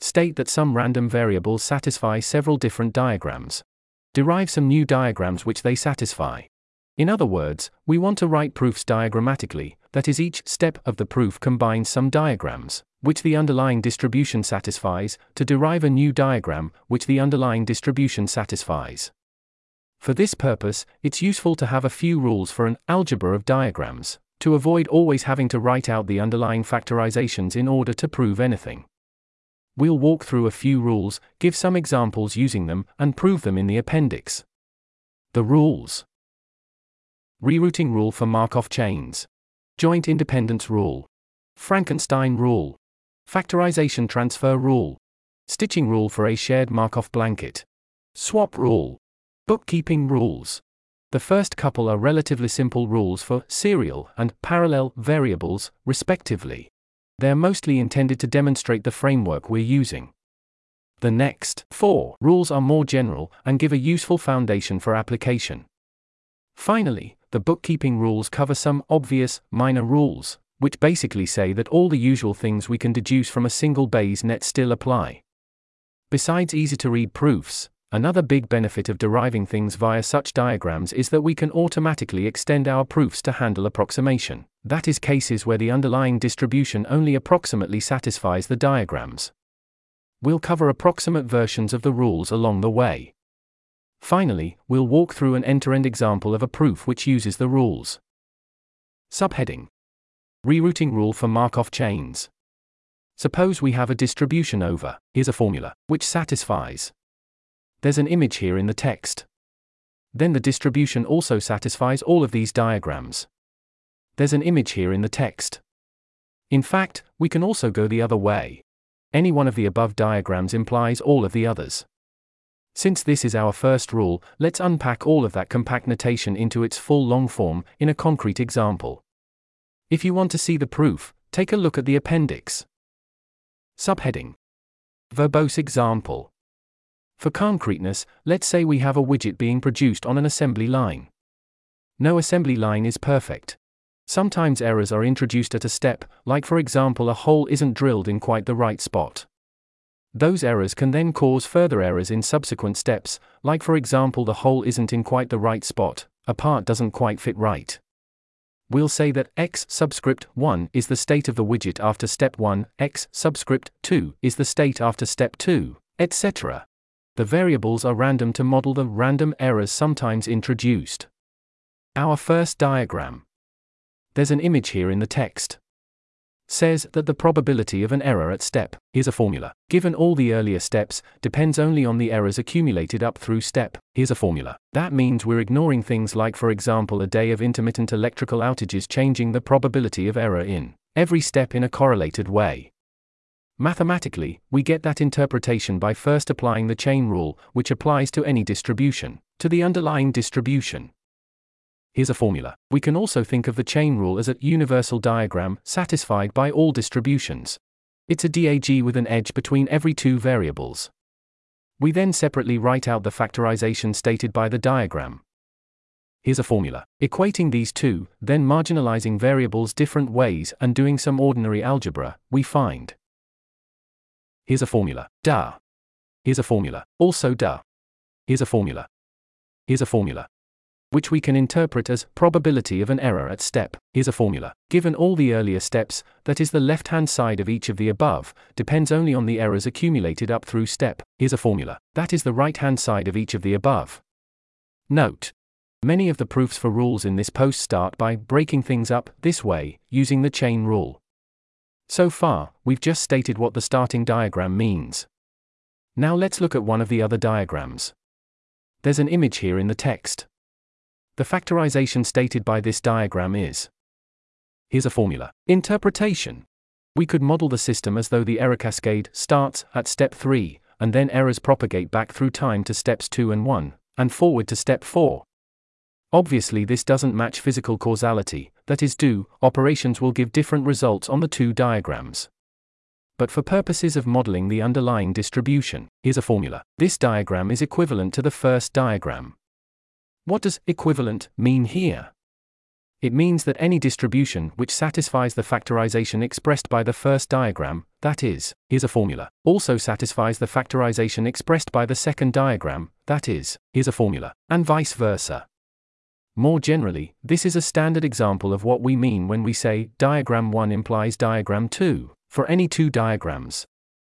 Speaker 1: State that some random variables satisfy several different diagrams. Derive some new diagrams which they satisfy. In other words, we want to write proofs diagrammatically, that is, each step of the proof combines some diagrams, which the underlying distribution satisfies, to derive a new diagram, which the underlying distribution satisfies. For this purpose, it's useful to have a few rules for an algebra of diagrams, to avoid always having to write out the underlying factorizations in order to prove anything. We'll walk through a few rules, give some examples using them, and prove them in the appendix. The rules. Re-rooting rule for Markov chains, Joint independence rule, Frankenstein rule, Factorization transfer rule, Stitching rule for a shared Markov blanket, Swap rule, Bookkeeping rules. The first couple are relatively simple rules for serial and parallel variables, respectively. They're mostly intended to demonstrate the framework we're using. The next four rules are more general and give a useful foundation for application. Finally, the bookkeeping rules cover some obvious, minor rules, which basically say that all the usual things we can deduce from a single Bayes net still apply. Besides easy to read proofs, Another big benefit of deriving things via such diagrams is that we can automatically extend our proofs to handle approximation, that is, cases where the underlying distribution only approximately satisfies the diagrams. We'll cover approximate versions of the rules along the way. Finally, we'll walk through an end to end example of a proof which uses the rules. Subheading Re-rooting rule for Markov chains. Suppose we have a distribution over, here's a formula, which satisfies there's an image here in the text. Then the distribution also satisfies all of these diagrams. There's an image here in the text. In fact, we can also go the other way. Any one of the above diagrams implies all of the others. Since this is our first rule, let's unpack all of that compact notation into its full long form in a concrete example. If you want to see the proof, take a look at the appendix. Subheading Verbose example for concreteness, let's say we have a widget being produced on an assembly line. No assembly line is perfect. Sometimes errors are introduced at a step, like for example a hole isn't drilled in quite the right spot. Those errors can then cause further errors in subsequent steps, like for example the hole isn't in quite the right spot, a part doesn't quite fit right. We'll say that x subscript 1 is the state of the widget after step 1, x subscript 2 is the state after step 2, etc. The variables are random to model the random errors sometimes introduced. Our first diagram. There's an image here in the text. Says that the probability of an error at step, is a formula, given all the earlier steps, depends only on the errors accumulated up through step, here's a formula. That means we're ignoring things like, for example, a day of intermittent electrical outages changing the probability of error in every step in a correlated way. Mathematically, we get that interpretation by first applying the chain rule, which applies to any distribution, to the underlying distribution. Here's a formula. We can also think of the chain rule as a universal diagram satisfied by all distributions. It's a DAG with an edge between every two variables. We then separately write out the factorization stated by the diagram. Here's a formula. Equating these two, then marginalizing variables different ways and doing some ordinary algebra, we find Here's a formula. Duh. Here's a formula. Also duh. Here's a formula. Here's a formula. Which we can interpret as probability of an error at step. Here's a formula. Given all the earlier steps, that is the left hand side of each of the above, depends only on the errors accumulated up through step. Here's a formula. That is the right hand side of each of the above. Note. Many of the proofs for rules in this post start by breaking things up this way, using the chain rule. So far, we've just stated what the starting diagram means. Now let's look at one of the other diagrams. There's an image here in the text. The factorization stated by this diagram is Here's a formula. Interpretation. We could model the system as though the error cascade starts at step 3, and then errors propagate back through time to steps 2 and 1, and forward to step 4. Obviously, this doesn't match physical causality, that is, do operations will give different results on the two diagrams. But for purposes of modeling the underlying distribution, here's a formula. This diagram is equivalent to the first diagram. What does equivalent mean here? It means that any distribution which satisfies the factorization expressed by the first diagram, that is, here's a formula, also satisfies the factorization expressed by the second diagram, that is, here's a formula, and vice versa. More generally, this is a standard example of what we mean when we say diagram 1 implies diagram 2 for any two diagrams.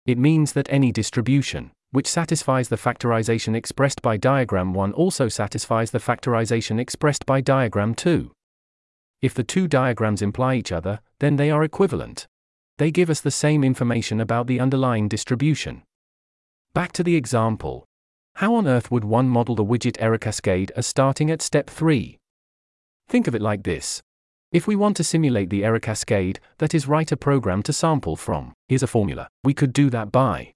Speaker 1: It means that any distribution, which satisfies the factorization expressed by diagram 1 also satisfies the factorization expressed by diagram 2. If the two diagrams imply each other, then they are equivalent. They give us the same information about the underlying distribution. Back to the example. How on earth would one model the widget error cascade as starting at step 3? Think of it like this. If we want to simulate the error cascade, that is, write a program to sample from, here's a formula. We could do that by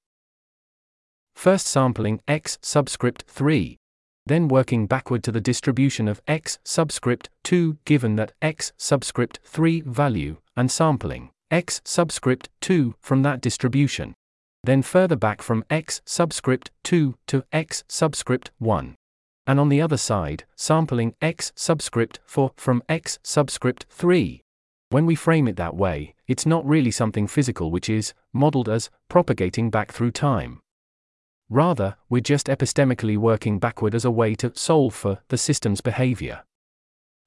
Speaker 1: first sampling x subscript 3, then working backward to the distribution of x subscript 2 given that x subscript 3 value, and sampling x subscript 2 from that distribution then further back from x subscript 2 to x subscript 1. And on the other side, sampling x subscript 4 from x subscript 3. When we frame it that way, it's not really something physical which is modeled as propagating back through time. Rather, we're just epistemically working backward as a way to solve for the system's behavior.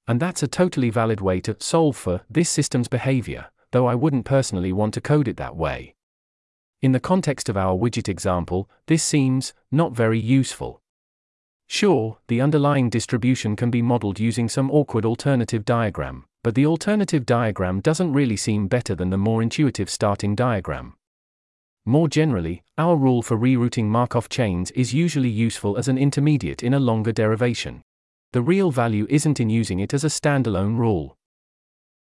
Speaker 1: And that's a totally valid way to solve for this system's behavior, though I wouldn't personally want to code it that way. In the context of our widget example, this seems not very useful. Sure, the underlying distribution can be modeled using some awkward alternative diagram, but the alternative diagram doesn't really seem better than the more intuitive starting diagram. More generally, our rule for re-rooting Markov chains is usually useful as an intermediate in a longer derivation. The real value isn't in using it as a standalone rule.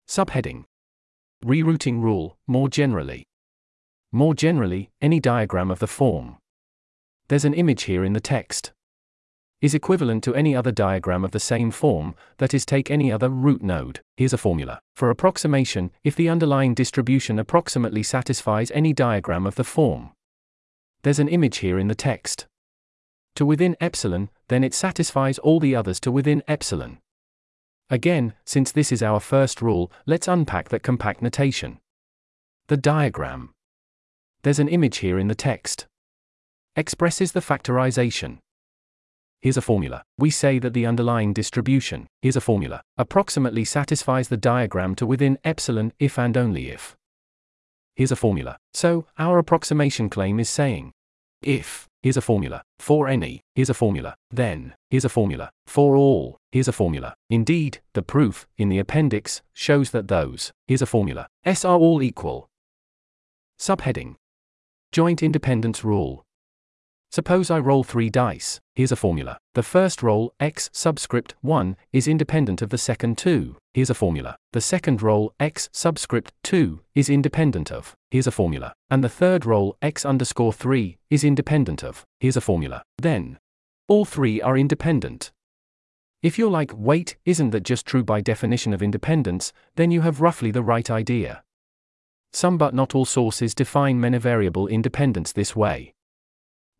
Speaker 1: Subheading Re-rooting rule, more generally. More generally, any diagram of the form. There's an image here in the text. Is equivalent to any other diagram of the same form, that is, take any other root node. Here's a formula. For approximation, if the underlying distribution approximately satisfies any diagram of the form. There's an image here in the text. To within epsilon, then it satisfies all the others to within epsilon. Again, since this is our first rule, let's unpack that compact notation. The diagram. There's an image here in the text. Expresses the factorization. Here's a formula. We say that the underlying distribution, here's a formula, approximately satisfies the diagram to within epsilon if and only if. Here's a formula. So, our approximation claim is saying if, here's a formula, for any, here's a formula, then, here's a formula, for all, here's a formula. Indeed, the proof, in the appendix, shows that those, here's a formula, S are all equal. Subheading Joint Independence Rule. Suppose I roll three dice. Here's a formula. The first roll, x subscript 1, is independent of the second two. Here's a formula. The second roll, x subscript 2, is independent of. Here's a formula. And the third roll, x underscore 3, is independent of. Here's a formula. Then, all three are independent. If you're like, wait, isn't that just true by definition of independence, then you have roughly the right idea. Some but not all sources define many variable independence this way.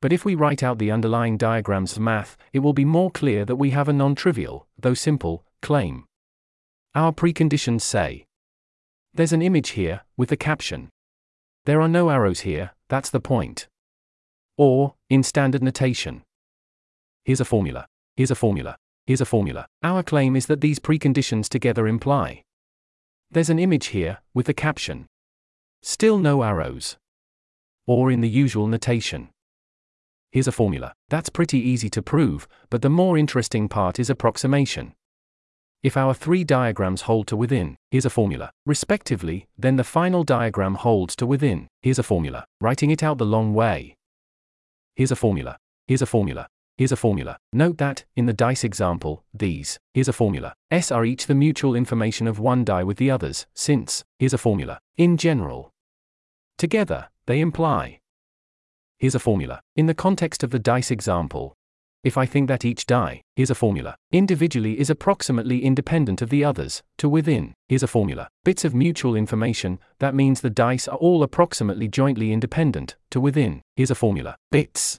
Speaker 1: But if we write out the underlying diagrams of math, it will be more clear that we have a non trivial, though simple, claim. Our preconditions say There's an image here, with the caption. There are no arrows here, that's the point. Or, in standard notation. Here's a formula. Here's a formula. Here's a formula. Our claim is that these preconditions together imply There's an image here, with the caption. Still no arrows. Or in the usual notation. Here's a formula. That's pretty easy to prove, but the more interesting part is approximation. If our three diagrams hold to within, here's a formula, respectively, then the final diagram holds to within, here's a formula, writing it out the long way. Here's a formula. Here's a formula. Here's a formula. Note that, in the dice example, these, here's a formula, S are each the mutual information of one die with the others, since, here's a formula, in general. Together, they imply Here's a formula. In the context of the dice example, if I think that each die, here's a formula, individually is approximately independent of the others, to within, here's a formula, bits of mutual information, that means the dice are all approximately jointly independent, to within, here's a formula, bits.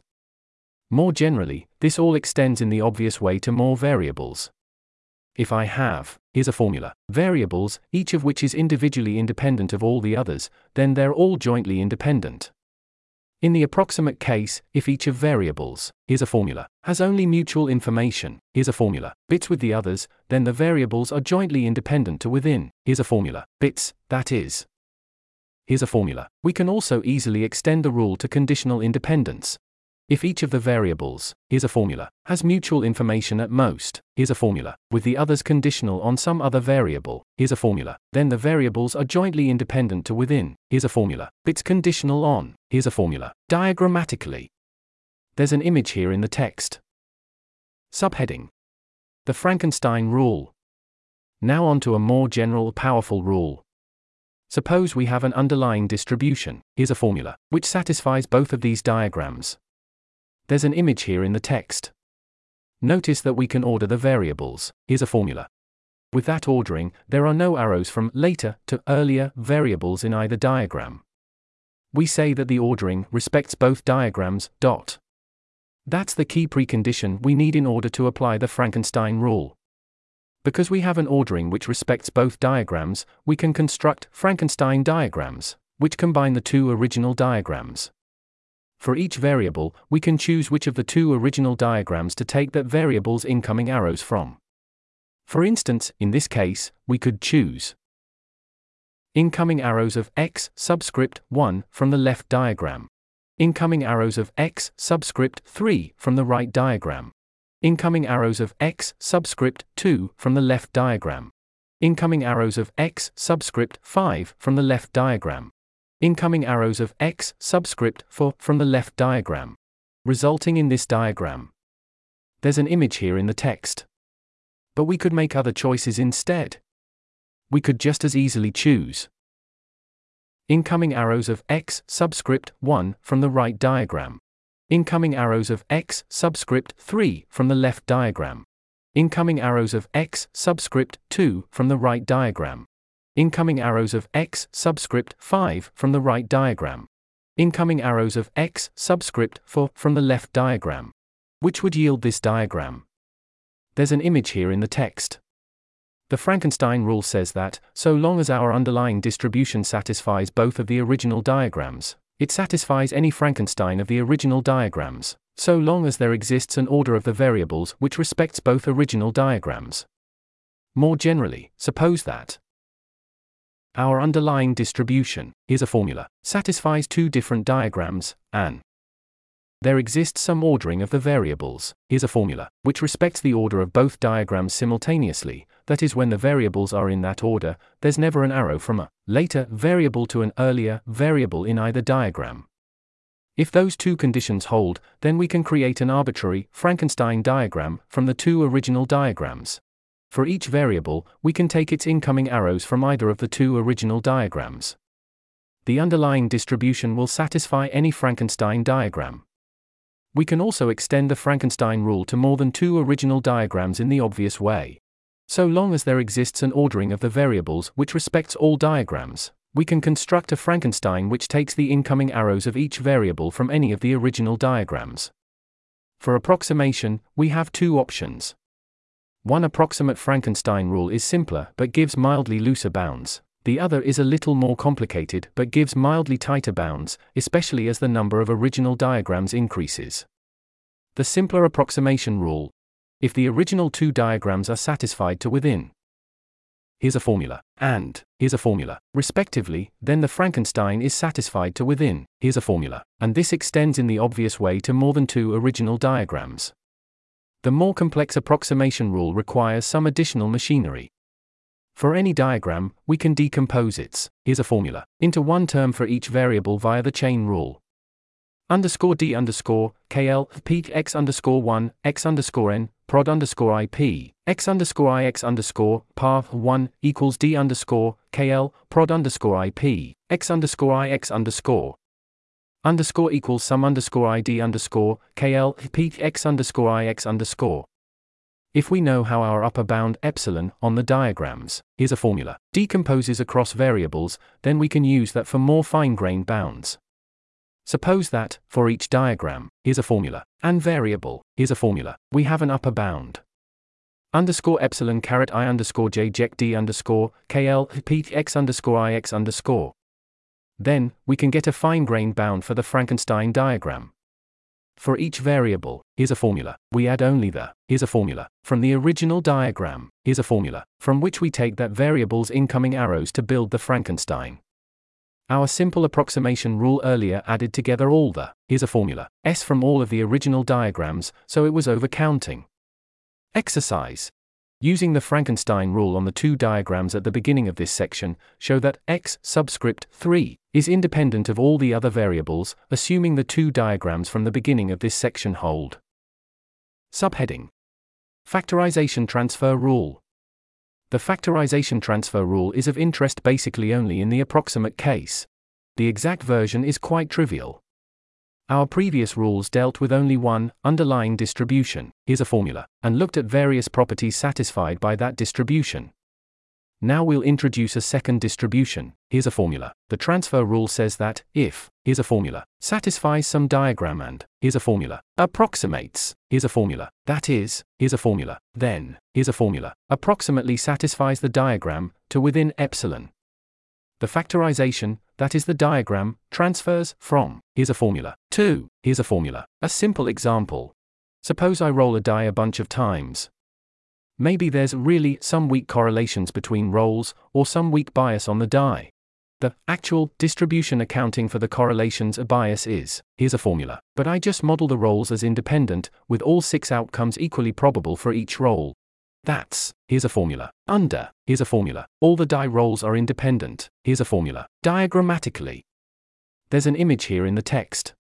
Speaker 1: More generally, this all extends in the obvious way to more variables. If I have, here's a formula, variables, each of which is individually independent of all the others, then they're all jointly independent. In the approximate case, if each of variables, here's a formula, has only mutual information, here's a formula, bits with the others, then the variables are jointly independent to within, here's a formula, bits, that is. Here's a formula. We can also easily extend the rule to conditional independence. If each of the variables, here's a formula, has mutual information at most, here's a formula, with the others conditional on some other variable, here's a formula, then the variables are jointly independent to within, here's a formula, bits conditional on, here's a formula, diagrammatically. There's an image here in the text. Subheading The Frankenstein Rule. Now on to a more general, powerful rule. Suppose we have an underlying distribution, here's a formula, which satisfies both of these diagrams. There's an image here in the text. Notice that we can order the variables. Here's a formula. With that ordering, there are no arrows from later to earlier variables in either diagram. We say that the ordering respects both diagrams. Dot. That's the key precondition we need in order to apply the Frankenstein rule. Because we have an ordering which respects both diagrams, we can construct Frankenstein diagrams, which combine the two original diagrams. For each variable, we can choose which of the two original diagrams to take that variable's incoming arrows from. For instance, in this case, we could choose incoming arrows of x subscript 1 from the left diagram, incoming arrows of x subscript 3 from the right diagram, incoming arrows of x subscript 2 from the left diagram, incoming arrows of x subscript 5 from the left diagram, incoming arrows of x subscript 4 from the left diagram, resulting in this diagram. There's an image here in the text. But we could make other choices instead. We could just as easily choose incoming arrows of x subscript 1 from the right diagram, incoming arrows of x subscript 3 from the left diagram, incoming arrows of x subscript 2 from the right diagram, Incoming arrows of x subscript 5 from the right diagram. Incoming arrows of x subscript 4 from the left diagram. Which would yield this diagram. There's an image here in the text. The Frankenstein rule says that, so long as our underlying distribution satisfies both of the original diagrams, it satisfies any Frankenstein of the original diagrams, so long as there exists an order of the variables which respects both original diagrams. More generally, suppose that our underlying distribution, here's a formula, satisfies two different diagrams, and there exists some ordering of the variables, here's a formula, which respects the order of both diagrams simultaneously, that is when the variables are in that order, there's never an arrow from a later variable to an earlier variable in either diagram. If those two conditions hold, then we can create an arbitrary Frankenstein diagram from the two original diagrams. For each variable, we can take its incoming arrows from either of the two original diagrams. The underlying distribution will satisfy any Frankenstein diagram. We can also extend the Frankenstein rule to more than two original diagrams in the obvious way. So long as there exists an ordering of the variables which respects all diagrams, we can construct a Frankenstein which takes the incoming arrows of each variable from any of the original diagrams. For approximation, we have two options. One approximate Frankenstein rule is simpler but gives mildly looser bounds. The other is a little more complicated but gives mildly tighter bounds, especially as the number of original diagrams increases. The simpler approximation rule. If the original two diagrams are satisfied to within here's a formula, and here's a formula, respectively, then the Frankenstein is satisfied to within here's a formula, and this extends in the obvious way to more than two original diagrams. The more complex approximation rule requires some additional machinery. For any diagram, we can decompose its, here's a formula, into one term for each variable via the chain rule. Underscore d underscore, kl, peak x underscore 1, x underscore n, prod underscore ip, x underscore ix underscore, path 1, equals d underscore, kl, prod underscore ip, x underscore ix underscore, underscore equals sum underscore id underscore kl peak x underscore ix underscore. If we know how our upper bound epsilon on the diagrams, here's a formula, decomposes across variables, then we can use that for more fine-grained bounds. Suppose that, for each diagram, here's a formula, and variable, here's a formula, we have an upper bound. Underscore epsilon caret i underscore j ject d underscore kl p x underscore ix underscore. Then, we can get a fine-grained bound for the Frankenstein diagram. For each variable, here's a formula. We add only the, here's a formula, from the original diagram, here's a formula, from which we take that variable's incoming arrows to build the Frankenstein. Our simple approximation rule earlier added together all the, here's a formula, s from all of the original diagrams, so it was overcounting. Exercise using the Frankenstein rule on the two diagrams at the beginning of this section, show that x subscript 3 is independent of all the other variables, assuming the two diagrams from the beginning of this section hold. Subheading Factorization Transfer Rule The factorization transfer rule is of interest basically only in the approximate case. The exact version is quite trivial. Our previous rules dealt with only one underlying distribution, here's a formula, and looked at various properties satisfied by that distribution. Now we'll introduce a second distribution, here's a formula. The transfer rule says that, if, here's a formula, satisfies some diagram and, here's a formula, approximates, here's a formula, that is, here's a formula, then, here's a formula, approximately satisfies the diagram, to within epsilon. The factorization, that is the diagram, transfers from, here's a formula, to, here's a formula. A simple example. Suppose I roll a die a bunch of times. Maybe there's really some weak correlations between rolls, or some weak bias on the die. The actual distribution accounting for the correlations a bias is, here's a formula, but I just model the rolls as independent, with all six outcomes equally probable for each roll. That's, here's a formula. Under, here's a formula. All the die rolls are independent, here's a formula. Diagrammatically. There's an image here in the text.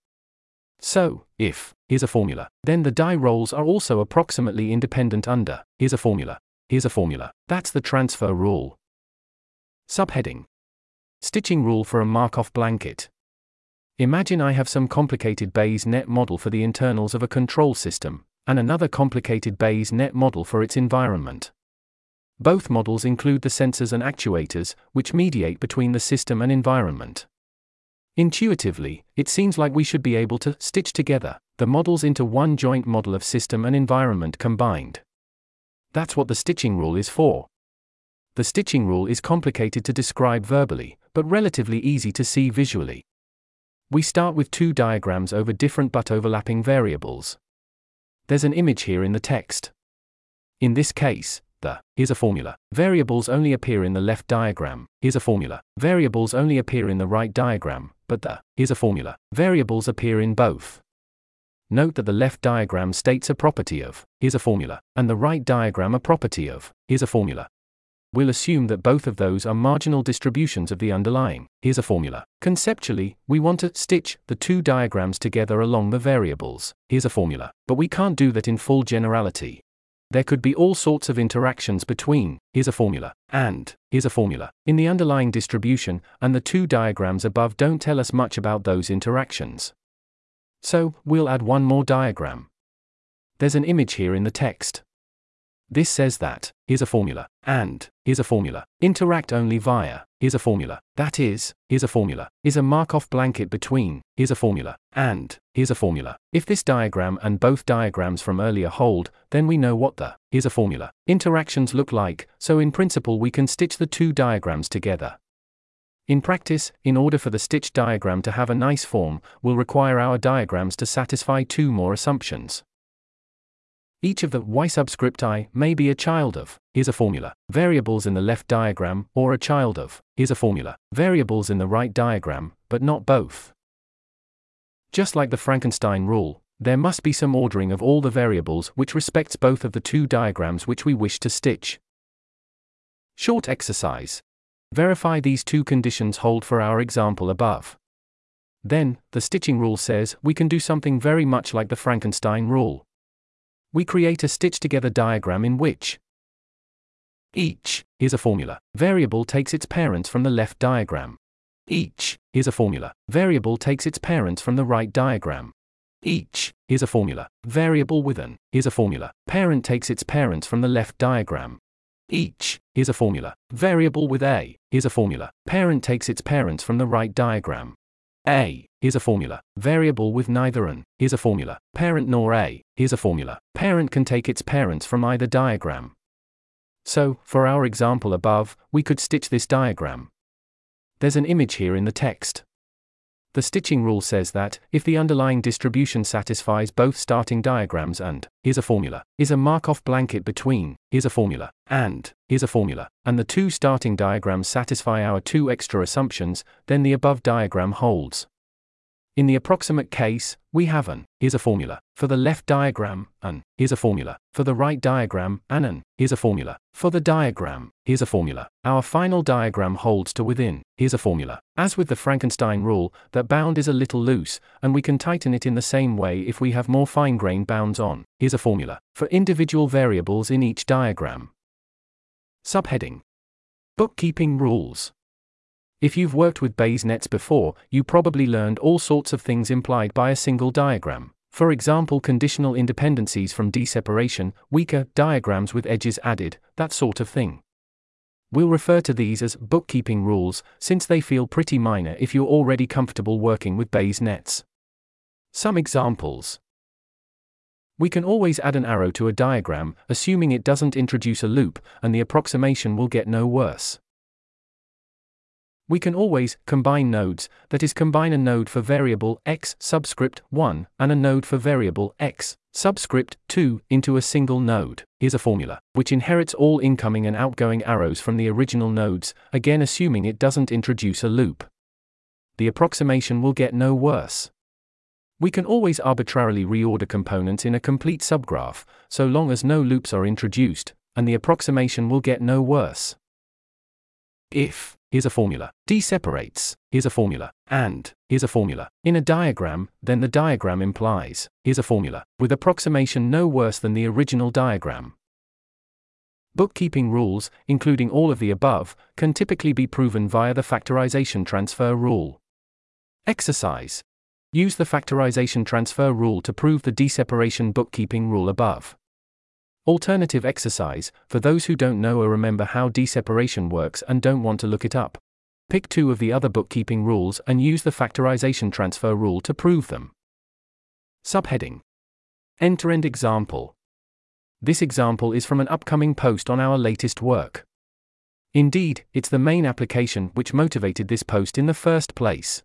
Speaker 1: So, if, here's a formula, then the die rolls are also approximately independent under, here's a formula. Here's a formula. That's the transfer rule. Subheading Stitching rule for a Markov blanket. Imagine I have some complicated Bayes net model for the internals of a control system, and another complicated Bayes net model for its environment. Both models include the sensors and actuators, which mediate between the system and environment. Intuitively, it seems like we should be able to stitch together the models into one joint model of system and environment combined. That's what the stitching rule is for. the stitching rule is complicated to describe verbally, but relatively easy to see visually. We start with two diagrams over different but overlapping variables. There's an image here in the text. In this case, the here's a formula. Variables only appear in the left diagram. Here's a formula. Variables only appear in the right diagram, but the here's a formula. Variables appear in both. Note that the left diagram states a property of here's a formula, and the right diagram a property of here's a formula. We'll assume that both of those are marginal distributions of the underlying. Here's a formula. Conceptually, we want to stitch the two diagrams together along the variables. Here's a formula. But we can't do that in full generality. There could be all sorts of interactions between, here's a formula, and, here's a formula, in the underlying distribution, and the two diagrams above don't tell us much about those interactions. So, we'll add one more diagram. There's an image here in the text. This says that, here's a formula, and, here's a formula, interact only via, here's a formula, that is, here's a formula, is a Markov blanket between, here's a formula, and, here's a formula. If this diagram and both diagrams from earlier hold, then we know what the, here's a formula, interactions look like, so in principle we can stitch the two diagrams together. In practice, in order for the stitch diagram to have a nice form, we'll require our diagrams to satisfy two more assumptions. Each of the y subscript i may be a child of, here's a formula, variables in the left diagram, or a child of, here's a formula, variables in the right diagram, but not both. Just like the Frankenstein rule, there must be some ordering of all the variables which respects both of the two diagrams which we wish to stitch. Short exercise. Verify these two conditions hold for our example above. Then, the stitching rule says we can do something very much like the Frankenstein rule we create a stitch together diagram in which each, is a formula, variable takes its parents from the left diagram. Each, is a formula, variable takes its parents from the right diagram. Each, is a formula, variable with an, is a formula, parent takes its parents from the left diagram. Each, is a formula, variable with a, is a formula, parent takes its parents from the right diagram. A, here's a formula. Variable with neither an, here's a formula. Parent nor A, here's a formula. Parent can take its parents from either diagram. So, for our example above, we could stitch this diagram. There's an image here in the text. The stitching rule says that, if the underlying distribution satisfies both starting diagrams and, here's a formula, is a Markov blanket between, here's a formula, and, here's a formula, and the two starting diagrams satisfy our two extra assumptions, then the above diagram holds. In the approximate case, we have an, here's a formula, for the left diagram, an, here's a formula, for the right diagram, an an, here's a formula, for the diagram, here's a formula. Our final diagram holds to within, here's a formula. As with the Frankenstein rule, that bound is a little loose, and we can tighten it in the same way if we have more fine-grained bounds on, here's a formula, for individual variables in each diagram. Subheading Bookkeeping Rules if you've worked with Bayes nets before, you probably learned all sorts of things implied by a single diagram. For example, conditional independencies from d-separation, weaker diagrams with edges added, that sort of thing. We'll refer to these as bookkeeping rules, since they feel pretty minor if you're already comfortable working with Bayes nets. Some examples. We can always add an arrow to a diagram, assuming it doesn't introduce a loop, and the approximation will get no worse. We can always combine nodes, that is, combine a node for variable x subscript 1 and a node for variable x subscript 2 into a single node. Here's a formula, which inherits all incoming and outgoing arrows from the original nodes, again assuming it doesn't introduce a loop. The approximation will get no worse. We can always arbitrarily reorder components in a complete subgraph, so long as no loops are introduced, and the approximation will get no worse. If here's a formula. D separates, here's a formula. And, here's a formula. In a diagram, then the diagram implies, here's a formula, with approximation no worse than the original diagram. Bookkeeping rules, including all of the above, can typically be proven via the factorization transfer rule. Exercise. Use the factorization transfer rule to prove the d-separation bookkeeping rule above. Alternative exercise, for those who don't know or remember how d-separation works and don't want to look it up. Pick two of the other bookkeeping rules and use the factorization transfer rule to prove them. Subheading Enter end example. This example is from an upcoming post on our latest work. Indeed, it's the main application which motivated this post in the first place.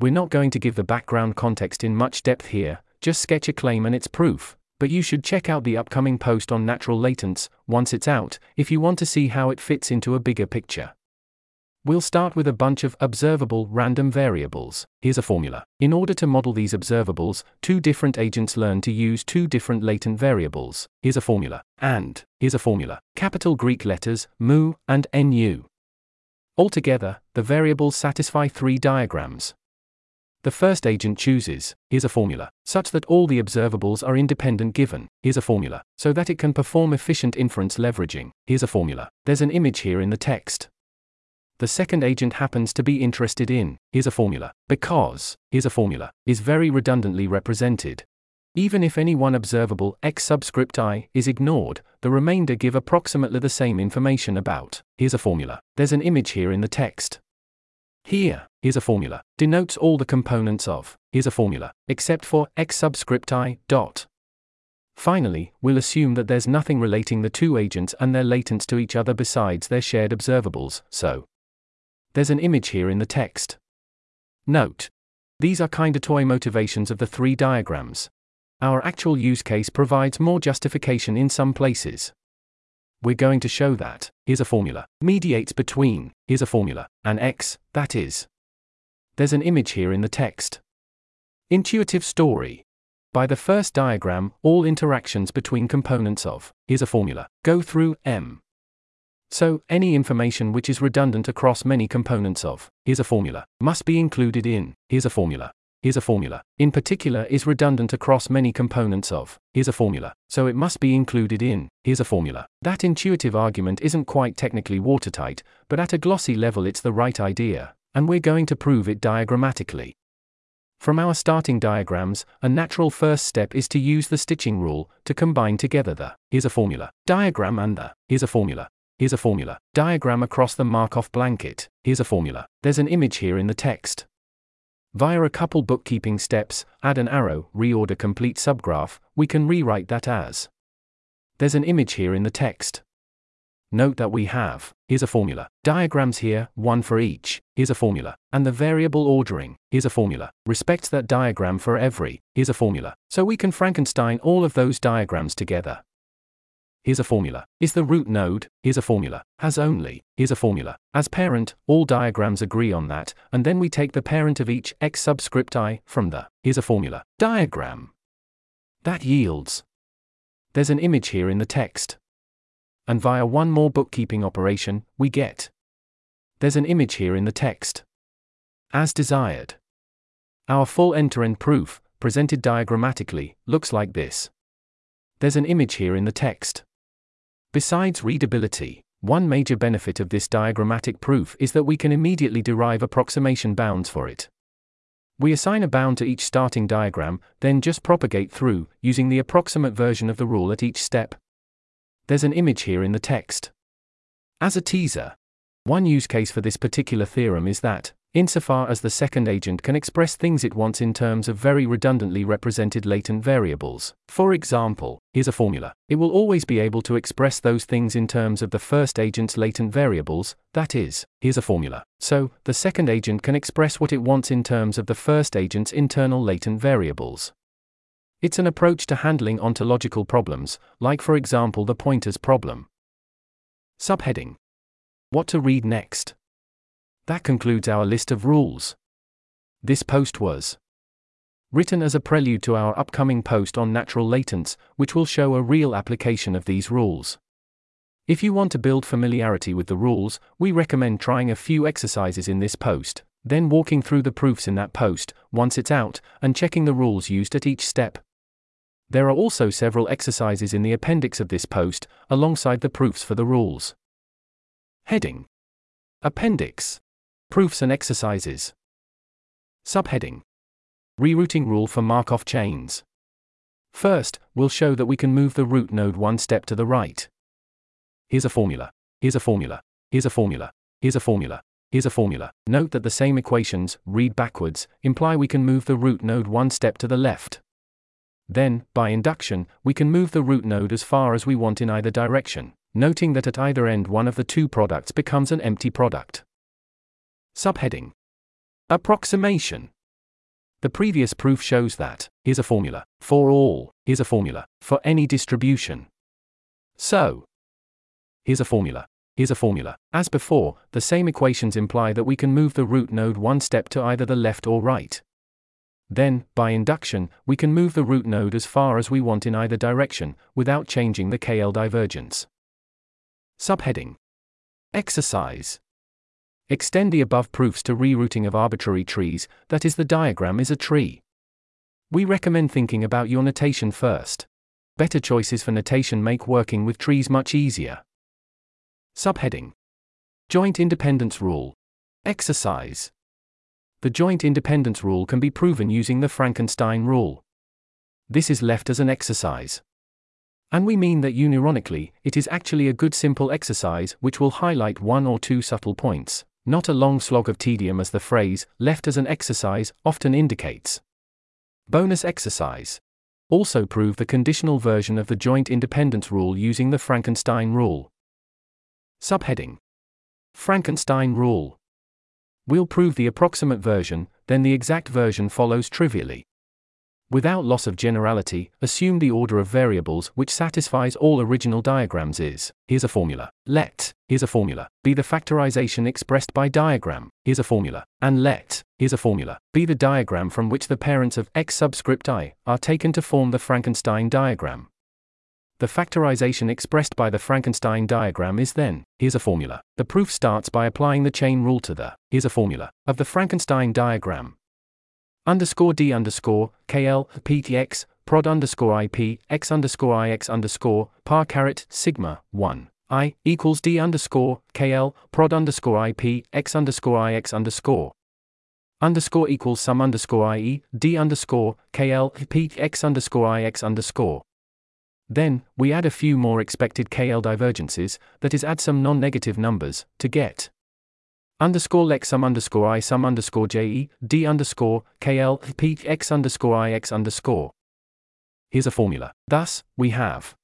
Speaker 1: We're not going to give the background context in much depth here, just sketch a claim and its proof, but you should check out the upcoming post on natural latents, once it's out, if you want to see how it fits into a bigger picture. We'll start with a bunch of observable random variables. Here's a formula. In order to model these observables, two different agents learn to use two different latent variables. Here's a formula. And, here's a formula. Capital Greek letters, mu, and nu. Altogether, the variables satisfy three diagrams. The first agent chooses, here's a formula, such that all the observables are independent given, here's a formula, so that it can perform efficient inference leveraging, here's a formula. There's an image here in the text the second agent happens to be interested in, here's a formula, because, here's a formula, is very redundantly represented. Even if any one observable x subscript i is ignored, the remainder give approximately the same information about, here's a formula, there's an image here in the text. Here, here's a formula, denotes all the components of, here's a formula, except for x subscript i dot. Finally, we'll assume that there's nothing relating the two agents and their latents to each other besides their shared observables, so there's an image here in the text. Note. These are kinda toy motivations of the three diagrams. Our actual use case provides more justification in some places. We're going to show that, here's a formula, mediates between, here's a formula, and x, that is. There's an image here in the text. Intuitive story. By the first diagram, all interactions between components of, here's a formula, go through M. So, any information which is redundant across many components of, here's a formula, must be included in, here's a formula. Here's a formula. In particular, is redundant across many components of, here's a formula, so it must be included in, here's a formula. That intuitive argument isn't quite technically watertight, but at a glossy level it's the right idea, and we're going to prove it diagrammatically. From our starting diagrams, a natural first step is to use the stitching rule to combine together the here's a formula diagram and the here's a formula Here's a formula. Diagram across the Markov blanket. Here's a formula. There's an image here in the text. Via a couple bookkeeping steps, add an arrow, reorder complete subgraph, we can rewrite that as. There's an image here in the text. Note that we have, here's a formula, diagrams here, one for each, here's a formula, and the variable ordering, here's a formula, respects that diagram for every, here's a formula, so we can Frankenstein all of those diagrams together here's a formula. Is the root node, here's a formula. Has only, here's a formula. As parent, all diagrams agree on that, and then we take the parent of each x subscript i from the, here's a formula, diagram. That yields. There's an image here in the text. And via one more bookkeeping operation, we get. There's an image here in the text. As desired. Our full end-to-end proof, presented diagrammatically, looks like this. There's an image here in the text. Besides readability, one major benefit of this diagrammatic proof is that we can immediately derive approximation bounds for it. We assign a bound to each starting diagram, then just propagate through, using the approximate version of the rule at each step. There's an image here in the text. As a teaser, one use case for this particular theorem is that, insofar as the second agent can express things it wants in terms of very redundantly represented latent variables. For example, here's a formula. It will always be able to express those things in terms of the first agent's latent variables, that is, here's a formula. So, the second agent can express what it wants in terms of the first agent's internal latent variables. It's an approach to handling ontological problems, like for example the pointers problem. Subheading What to read next? That concludes our list of rules. This post was written as a prelude to our upcoming post on natural latents, which will show a real application of these rules. If you want to build familiarity with the rules, we recommend trying a few exercises in this post, then walking through the proofs in that post, once it's out, and checking the rules used at each step. There are also several exercises in the appendix of this post, alongside the proofs for the rules. Heading Appendix Proofs and exercises. Subheading Re-rooting rule for Markov chains. First, we'll show that we can move the root node one step to the right. Here's a formula. Here's a formula. Here's a formula. Here's a formula. Here's a formula. Note that the same equations, read backwards, imply we can move the root node one step to the left. Then, by induction, we can move the root node as far as we want in either direction. noting that at either end one of the two products becomes an empty product. Subheading Approximation The previous proof shows that, here's a formula, for all, here's a formula, for any distribution. So, here's a formula, here's a formula. As before, the same equations imply that we can move the root node one step to either the left or right. Then, by induction, we can move the root node as far as we want in either direction, without changing the KL divergence. Subheading Exercise Extend the above proofs to re-rooting of arbitrary trees, that is, the diagram is a tree. We recommend thinking about your notation first. Better choices for notation make working with trees much easier. Subheading Joint Independence Rule Exercise The joint independence rule can be proven using the Frankenstein rule. This is left as an exercise. And we mean that unironically, it is actually a good simple exercise which will highlight one or two subtle points, not a long slog of tedium as the phrase, left as an exercise, often indicates. Bonus exercise. Also prove the conditional version of the joint independence rule using the Frankenstein rule. Subheading Frankenstein rule. We'll prove the approximate version, then the exact version follows trivially. Without loss of generality, assume the order of variables which satisfies all original diagrams is, here's a formula, let, here's a formula, be the factorization expressed by diagram, here's a formula, and let, here's a formula, be the diagram from which the parents of x subscript i are taken to form the Frankenstein diagram. The factorization expressed by the Frankenstein diagram is then, here's a formula. The proof starts by applying the chain rule to the, here's a formula, of the Frankenstein diagram, underscore d underscore kl ptx prod underscore ip x underscore ix underscore par caret sigma 1 i equals d underscore kl prod underscore ip x underscore ix underscore. Underscore equals sum underscore ie d underscore kl px underscore ix underscore. Then, we add a few more expected KL divergences, that is add some non-negative numbers, to get underscore lex sum underscore i sum underscore je d underscore kl p x underscore ix underscore. Here's a formula. Thus, we have.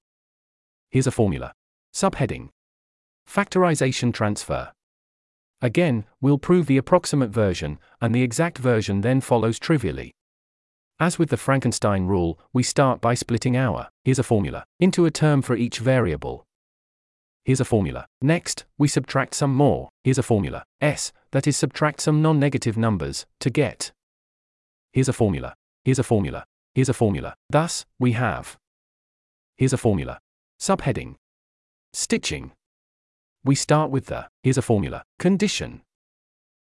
Speaker 1: Here's a formula. Subheading. Factorization transfer. Again, we'll prove the approximate version, and the exact version then follows trivially. As with the Frankenstein rule, we start by splitting our, here's a formula, into a term for each variable, here's a formula. Next, we subtract some more, here's a formula, s, that is subtract some non-negative numbers, to get. Here's a formula, here's a formula, here's a formula. Thus, we have. Here's a formula. Subheading. Stitching. We start with the, here's a formula, condition.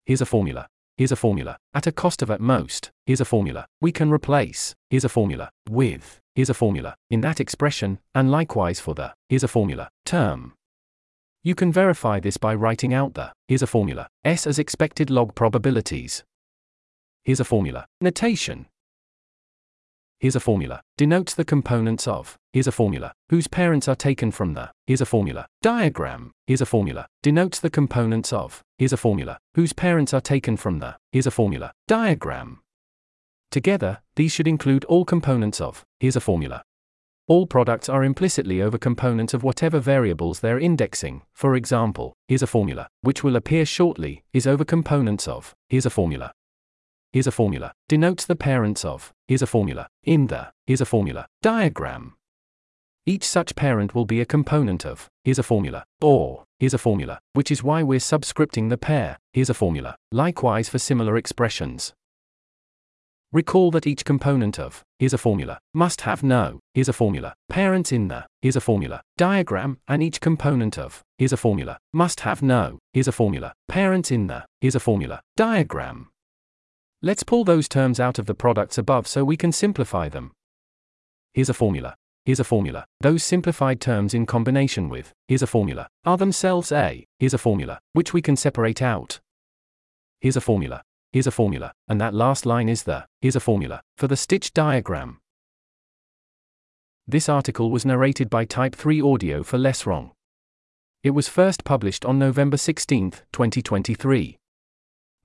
Speaker 1: Here's a formula, here's a formula, at a cost of at most, here's a formula, we can replace, here's a formula, with, here's a formula, in that expression, and likewise for the, here's a formula, term. You can verify this by writing out the, here's a formula, S as expected log probabilities. Here's a formula, notation. Here's a formula, denotes the components of, here's a formula, whose parents are taken from the, here's a formula, diagram, here's a formula, denotes the components of, here's a formula, whose parents are taken from the, here's a formula, diagram. Together, these should include all components of, here's a formula, all products are implicitly over components of whatever variables they're indexing. For example, here's a formula, which will appear shortly, is over components of, here's a formula. Here's a formula, denotes the parents of, here's a formula, in the, here's a formula, diagram. Each such parent will be a component of, here's a formula, or, here's a formula, which is why we're subscripting the pair, here's a formula. Likewise for similar expressions. Recall that each component of, here's a formula, must have no, here's a formula, parents in the, here's a formula, diagram, and each component of, here's a formula, must have no, here's a formula, parents in the, here's a formula, diagram. Let's pull those terms out of the products above so we can simplify them. Here's a formula. Here's a formula. Those simplified terms in combination with, here's a formula, are themselves a, here's a formula, which we can separate out. Here's a formula here's a formula, and that last line is the, here's a formula, for the stitch diagram. This article was narrated by Type 3 Audio for Less Wrong. It was first published on November 16, 2023.